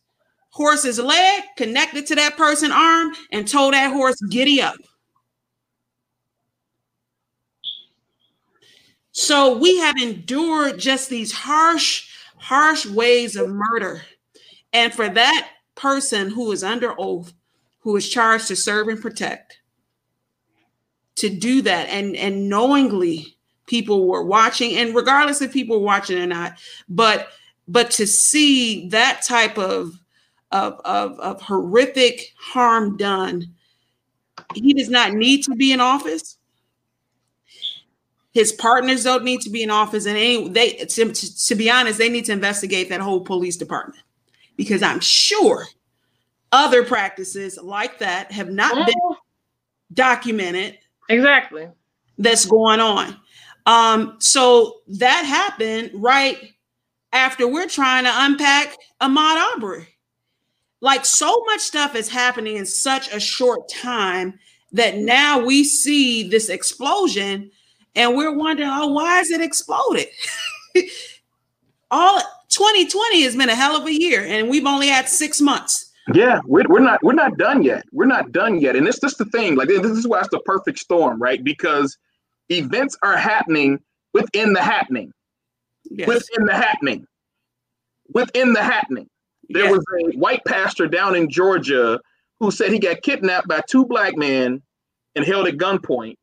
horse's leg, connected to that person's arm, and told that horse, giddy up. So we have endured just these harsh, harsh ways of murder. And for that person who is under oath, who is charged to serve and protect, to do that and and knowingly people were watching, and regardless if people were watching or not, but but to see that type of of, of, of horrific harm done, he does not need to be in office. His partners don't need to be in office, and any, they to, to be honest, they need to investigate that whole police department because I'm sure other practices like that have not been mm. documented. Exactly. That's going on. Um, so that happened right after we're trying to unpack Ahmaud Arbery. Like so much stuff is happening in such a short time that now we see this explosion and we're wondering, oh, why is it exploded? All 2020 has been a hell of a year, and we've only had six months. Yeah, we're, we're not we're not done yet. We're not done yet, and it's just the thing. Like this is why it's the perfect storm, right? Because events are happening within the happening, yes. within the happening, within the happening. There yes. was a white pastor down in Georgia who said he got kidnapped by two black men and held at gunpoint.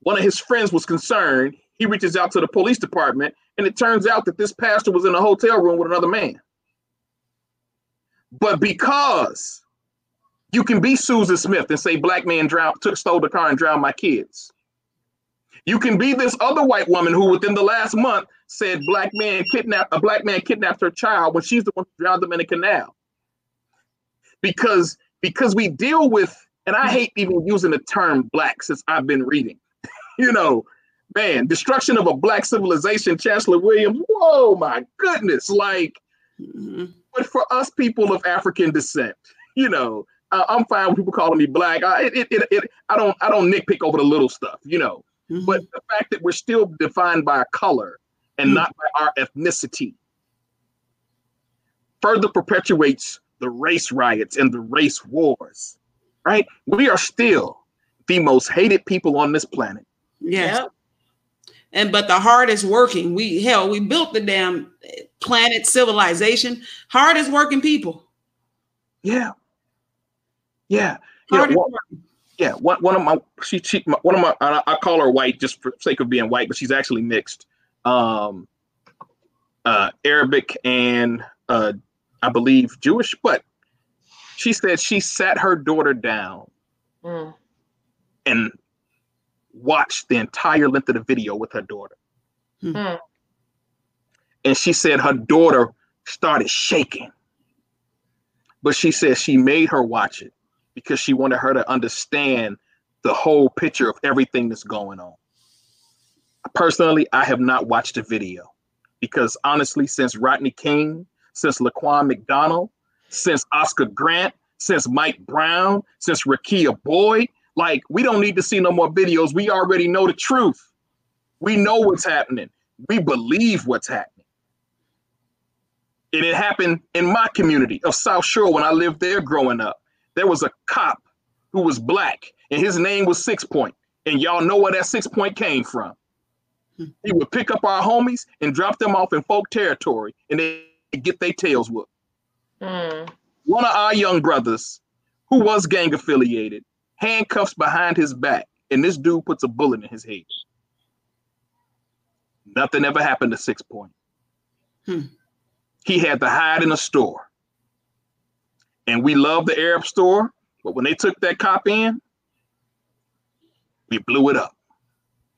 One of his friends was concerned. He reaches out to the police department, and it turns out that this pastor was in a hotel room with another man. But because you can be Susan Smith and say black man drowned, took stole the car and drowned my kids. You can be this other white woman who within the last month said black man kidnapped a black man kidnapped her child when she's the one who drowned them in a canal. Because because we deal with, and I hate even using the term black since I've been reading. you know, man, destruction of a black civilization, Chancellor Williams. Whoa, my goodness! Like, mm-hmm. but for us people of African descent, you know, uh, I'm fine with people calling me black. I, it, it, it, I don't, I don't nitpick over the little stuff, you know. Mm-hmm. But the fact that we're still defined by a color and mm-hmm. not by our ethnicity further perpetuates the race riots and the race wars, right? We are still the most hated people on this planet. Yeah. Yep. And but the hardest working, we hell, we built the damn planet civilization, hardest working people. Yeah. Yeah. You know, yeah, one, one of my she, she one of my I, I, call her white just for sake of being white, but she's actually mixed, um, uh, Arabic and uh, I believe Jewish. But she said she sat her daughter down mm. and watched the entire length of the video with her daughter, mm. and she said her daughter started shaking, but she said she made her watch it because she wanted her to understand the whole picture of everything that's going on. Personally, I have not watched the video because honestly, since Rodney King, since Laquan McDonald, since Oscar Grant, since Mike Brown, since Rekia Boyd, like we don't need to see no more videos. We already know the truth. We know what's happening. We believe what's happening. And it happened in my community of South Shore when I lived there growing up there was a cop who was black and his name was Six Point. And y'all know where that Six Point came from. He would pick up our homies and drop them off in folk territory and they get their tails whooped. Mm. One of our young brothers who was gang affiliated, handcuffs behind his back, and this dude puts a bullet in his head. Nothing ever happened to Six Point. Hmm. He had to hide in a store and we love the Arab store, but when they took that cop in, we blew it up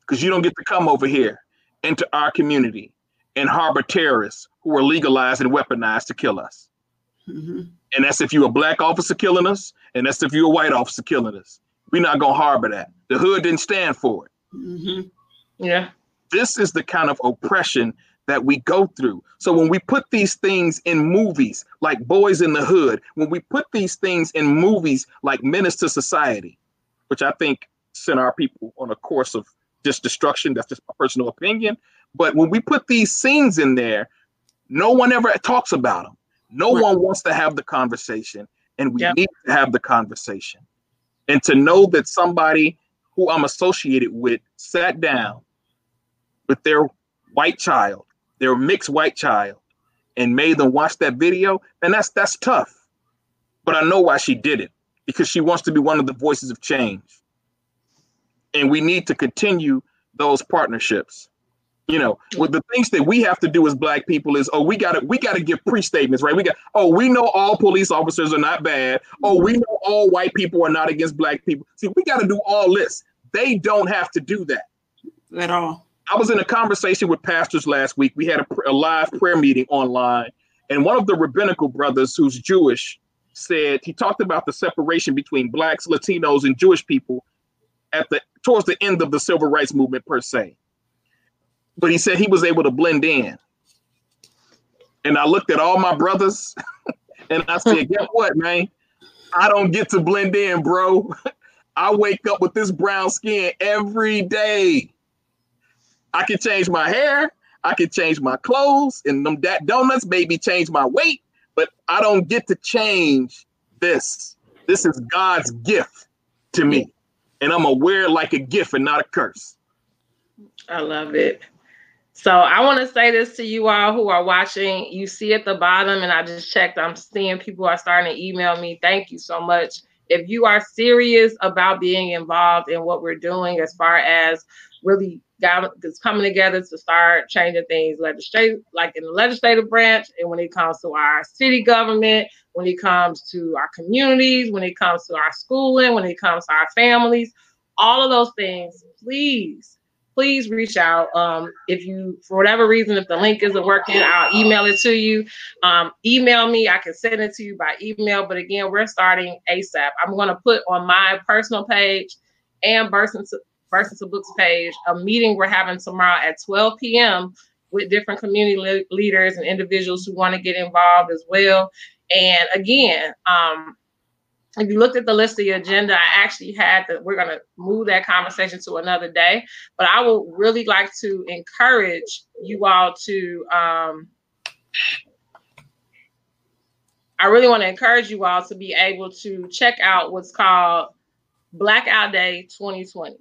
because you don't get to come over here into our community and harbor terrorists who are legalized and weaponized to kill us. Mm-hmm. And that's if you're a black officer killing us, and that's if you're a white officer killing us. We're not gonna harbor that. The hood didn't stand for it. Mm-hmm. Yeah. This is the kind of oppression that we go through. So when we put these things in movies like Boys in the Hood, when we put these things in movies like Menace to Society, which I think sent our people on a course of just destruction, that's just my personal opinion. But when we put these scenes in there, no one ever talks about them. No right. one wants to have the conversation, and we need to have the conversation. And to know that somebody who I'm associated with sat down with their white child their mixed white child and made them watch that video, and that's that's tough. But I know why she did it because she wants to be one of the voices of change. And we need to continue those partnerships. You know, with the things that we have to do as black people is, oh, we gotta we gotta give pre-statements, right? We got, oh, we know all police officers are not bad. Oh, we know all white people are not against black people. See, we gotta do all this. They don't have to do that at all. I was in a conversation with pastors last week. We had a, a live prayer meeting online, and one of the rabbinical brothers who's Jewish said he talked about the separation between blacks, Latinos, and Jewish people at the towards the end of the civil rights movement per se. But he said he was able to blend in. And I looked at all my brothers and I said, guess what, man? I don't get to blend in, bro. I wake up with this brown skin every day. I can change my hair, I can change my clothes, and them that donuts maybe change my weight, but I don't get to change this. This is God's gift to me and I'm it like a gift and not a curse. I love it. So I want to say this to you all who are watching. You see at the bottom, and I just checked. I'm seeing people are starting to email me. Thank you so much. If you are serious about being involved in what we're doing, as far as really it's coming together to start changing things legislative like in the legislative branch and when it comes to our city government when it comes to our communities when it comes to our schooling when it comes to our families all of those things please please reach out. Um, if you for whatever reason if the link isn't working i'll email it to you. Um, email me i can send it to you by email but again we're starting asap i'm going to put on my personal page and Burson versus a books page a meeting we're having tomorrow at 12 p.m with different community le- leaders and individuals who want to get involved as well and again um, if you looked at the list of the agenda, I actually had that we're going to move that conversation to another day. But I would really like to encourage you all to. Um, I really want to encourage you all to be able to check out what's called Blackout Day 2020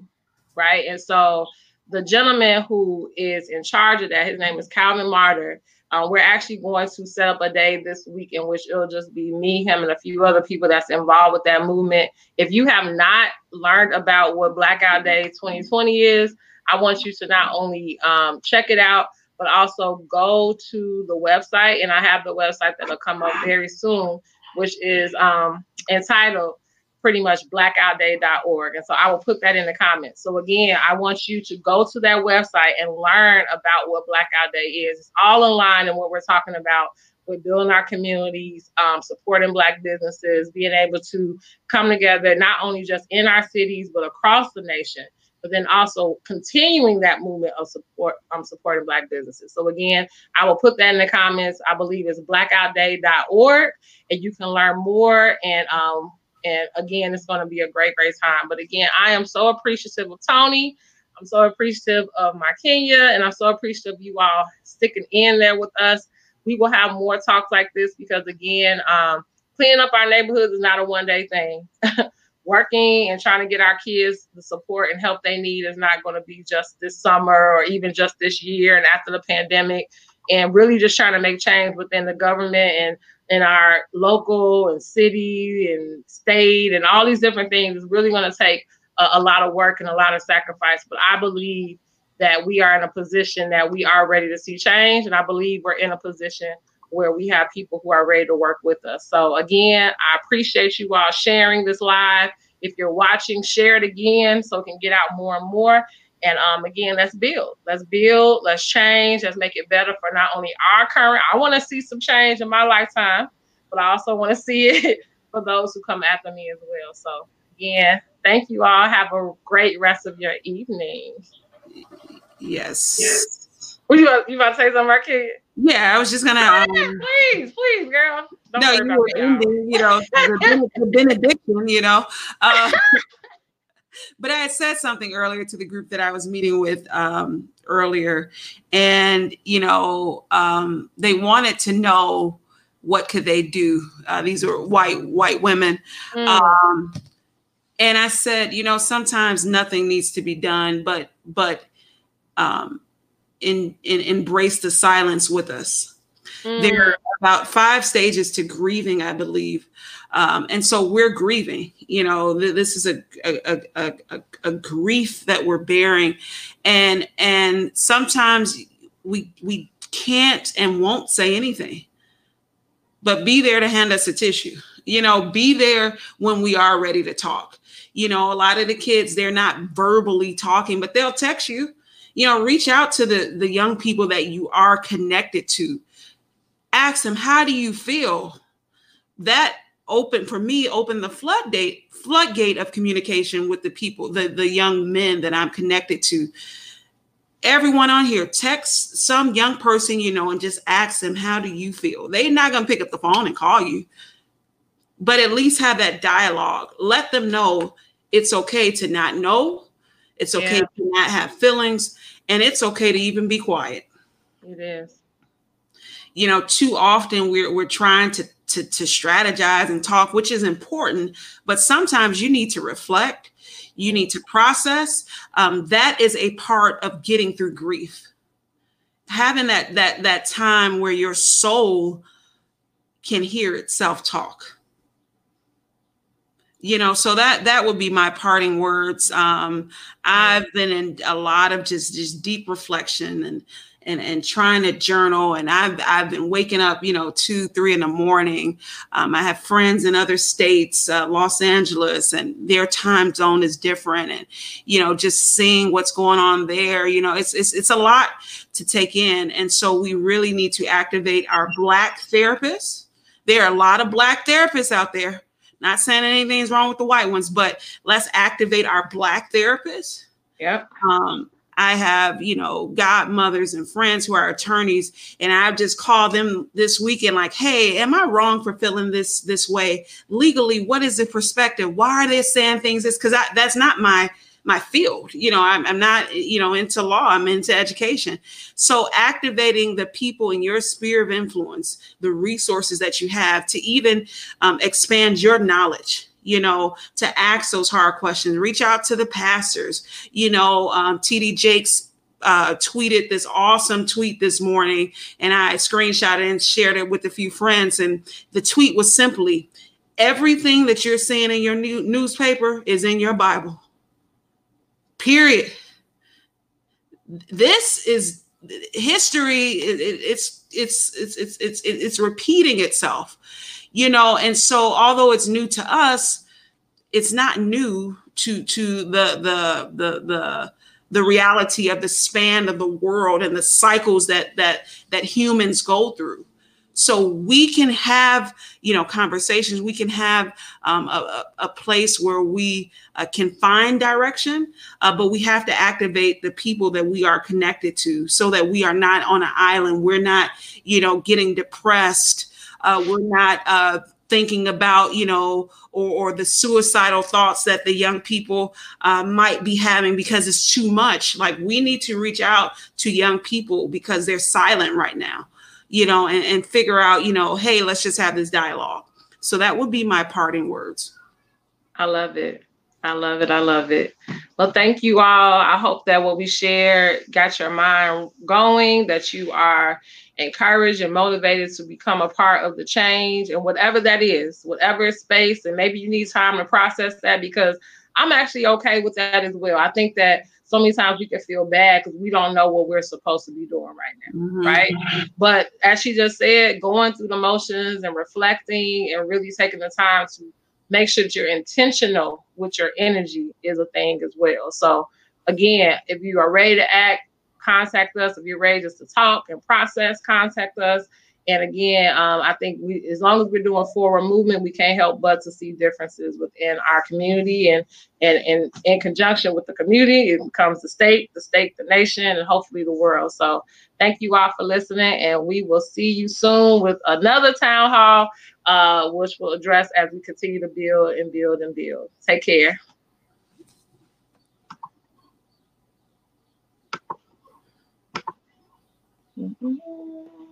right? And so the gentleman who is in charge of that, his name is Calvin Martyr. Um, we're actually going to set up a day this week in which it'll just be me, him, and a few other people that's involved with that movement. If you have not learned about what Blackout Day 2020 is, I want you to not only um, check it out, but also go to the website. And I have the website that'll come up very soon, which is um, entitled pretty much blackoutday.org. And so I will put that in the comments. So again, I want you to go to that website and learn about what Blackout Day is. It's all line in what we're talking about with building our communities, um, supporting Black businesses, being able to come together, not only just in our cities, but across the nation, but then also continuing that movement of support, um, supporting Black businesses. So again, I will put that in the comments. I believe it's blackoutday.org, and you can learn more and um, and again, it's going to be a great, great time. But again, I am so appreciative of Tony. I'm so appreciative of my Kenya, and I'm so appreciative of you all sticking in there with us. We will have more talks like this because, again, um, cleaning up our neighborhoods is not a one day thing. Working and trying to get our kids the support and help they need is not going to be just this summer or even just this year and after the pandemic. And really just trying to make change within the government and in our local and city and state and all these different things is really going to take a, a, lot of work and a lot of sacrifice. But I believe that we are in a position that we are ready to see change. And I believe we're in a position where we have people who are ready to work with us. So, again, I appreciate you all sharing this live. If you're watching, share it again so it can get out more and more. And um, again, let's build. Let's build. Let's change. Let's make it better for not only our current. I want to see some change in my lifetime, but I also want to see it for those who come after me as well. So again, thank you all. Have a great rest of your evening. Yes. yes. What you, you about to say something, Marquette? Yeah, I was just gonna. Um, please, please, girl. Don't no, you were ending, you know, the, benediction, you know. Uh, but I had said something earlier to the group that I was meeting with um, earlier, and you know, um, they wanted to know what could they do. Uh, these are white white women, mm. um, and I said, you know, sometimes nothing needs to be done, but but um, in, in embrace the silence with us. Mm. There are about five stages to grieving, I believe. Um, and so we're grieving. You know, th- this is a a, a, a a grief that we're bearing, and and sometimes we we can't and won't say anything, but be there to hand us a tissue. You know, be there when we are ready to talk. You know, a lot of the kids they're not verbally talking, but they'll text you. You know, reach out to the the young people that you are connected to. Ask them, how do you feel? That open for me open the floodgate floodgate of communication with the people the the young men that i'm connected to. Everyone on here text some young person you know and just ask them how do you feel? They're not going to pick up the phone and call you but at least have that dialogue. Let them know it's okay to not know. It's okay yeah. to not have feelings and it's okay to even be quiet. It is. You know too often we're we're trying to to, to strategize and talk, which is important. But sometimes you need to reflect, you need to process. Um, that is a part of getting through grief. Having that that that time where your soul can hear itself talk. You know, so that that would be my parting words. Um, I've been in a lot of just just deep reflection and and, and trying to journal. And I've, I've been waking up, you know, two, three in the morning. Um, I have friends in other states, uh, Los Angeles, and their time zone is different. And, you know, just seeing what's going on there, you know, it's, it's, it's a lot to take in. And so we really need to activate our Black therapists. There are a lot of Black therapists out there. Not saying anything's wrong with the white ones, but let's activate our Black therapists. Yep. Um, I have, you know, godmothers and friends who are attorneys, and I've just called them this weekend, like, hey, am I wrong for feeling this this way? Legally, what is the perspective? Why are they saying things this? Because that's not my my field. You know, I'm, I'm not, you know, into law, I'm into education. So activating the people in your sphere of influence, the resources that you have to even um, expand your knowledge you know, to ask those hard questions. Reach out to the pastors. You know, um, TD Jakes uh, tweeted this awesome tweet this morning, and I screenshot and shared it with a few friends. And the tweet was simply, "Everything that you're seeing in your new newspaper is in your Bible." Period. This is history. It, it, it's it's it's it's it's it's repeating itself you know and so although it's new to us it's not new to to the the the the the reality of the span of the world and the cycles that that that humans go through. So we can have you know conversations. We can have um, a, a, place where we uh, can find direction uh, but we have to activate the people that we are connected to so that we are not on an island. We're not you know getting depressed uh, we're not uh, thinking about, you know, or, or, the suicidal thoughts that the young people uh, might be having because it's too much. Like we need to reach out to young people because they're silent right now, you know, and, and figure out, you know, hey, let's just have this dialogue. So that would be my parting words. I love it. I love it. I love it. Well, thank you all. I hope that what we shared got your mind going, that you are encouraged and motivated to become a part of the change and whatever that is, whatever space, and maybe you need time to process that because I'm actually okay with that as well. I think that so many times we can feel bad because we don't know what we're supposed to be doing right now, mm-hmm. right? But as she just said, going through the motions and reflecting and really taking the time to make sure that you're intentional with your energy is a thing as well. So again, if you are ready to act, contact us. If you're ready just to talk and process, contact us. And again, um, I think we, as long as we're doing forward movement, we can't help but to see differences within our community and and, and in conjunction with the community, it becomes the state, the state, the nation, and hopefully the world. So thank you all for listening, and we will see you soon with another town hall, uh, which will address as we continue to build and build and build. Take care. Mm-hmm.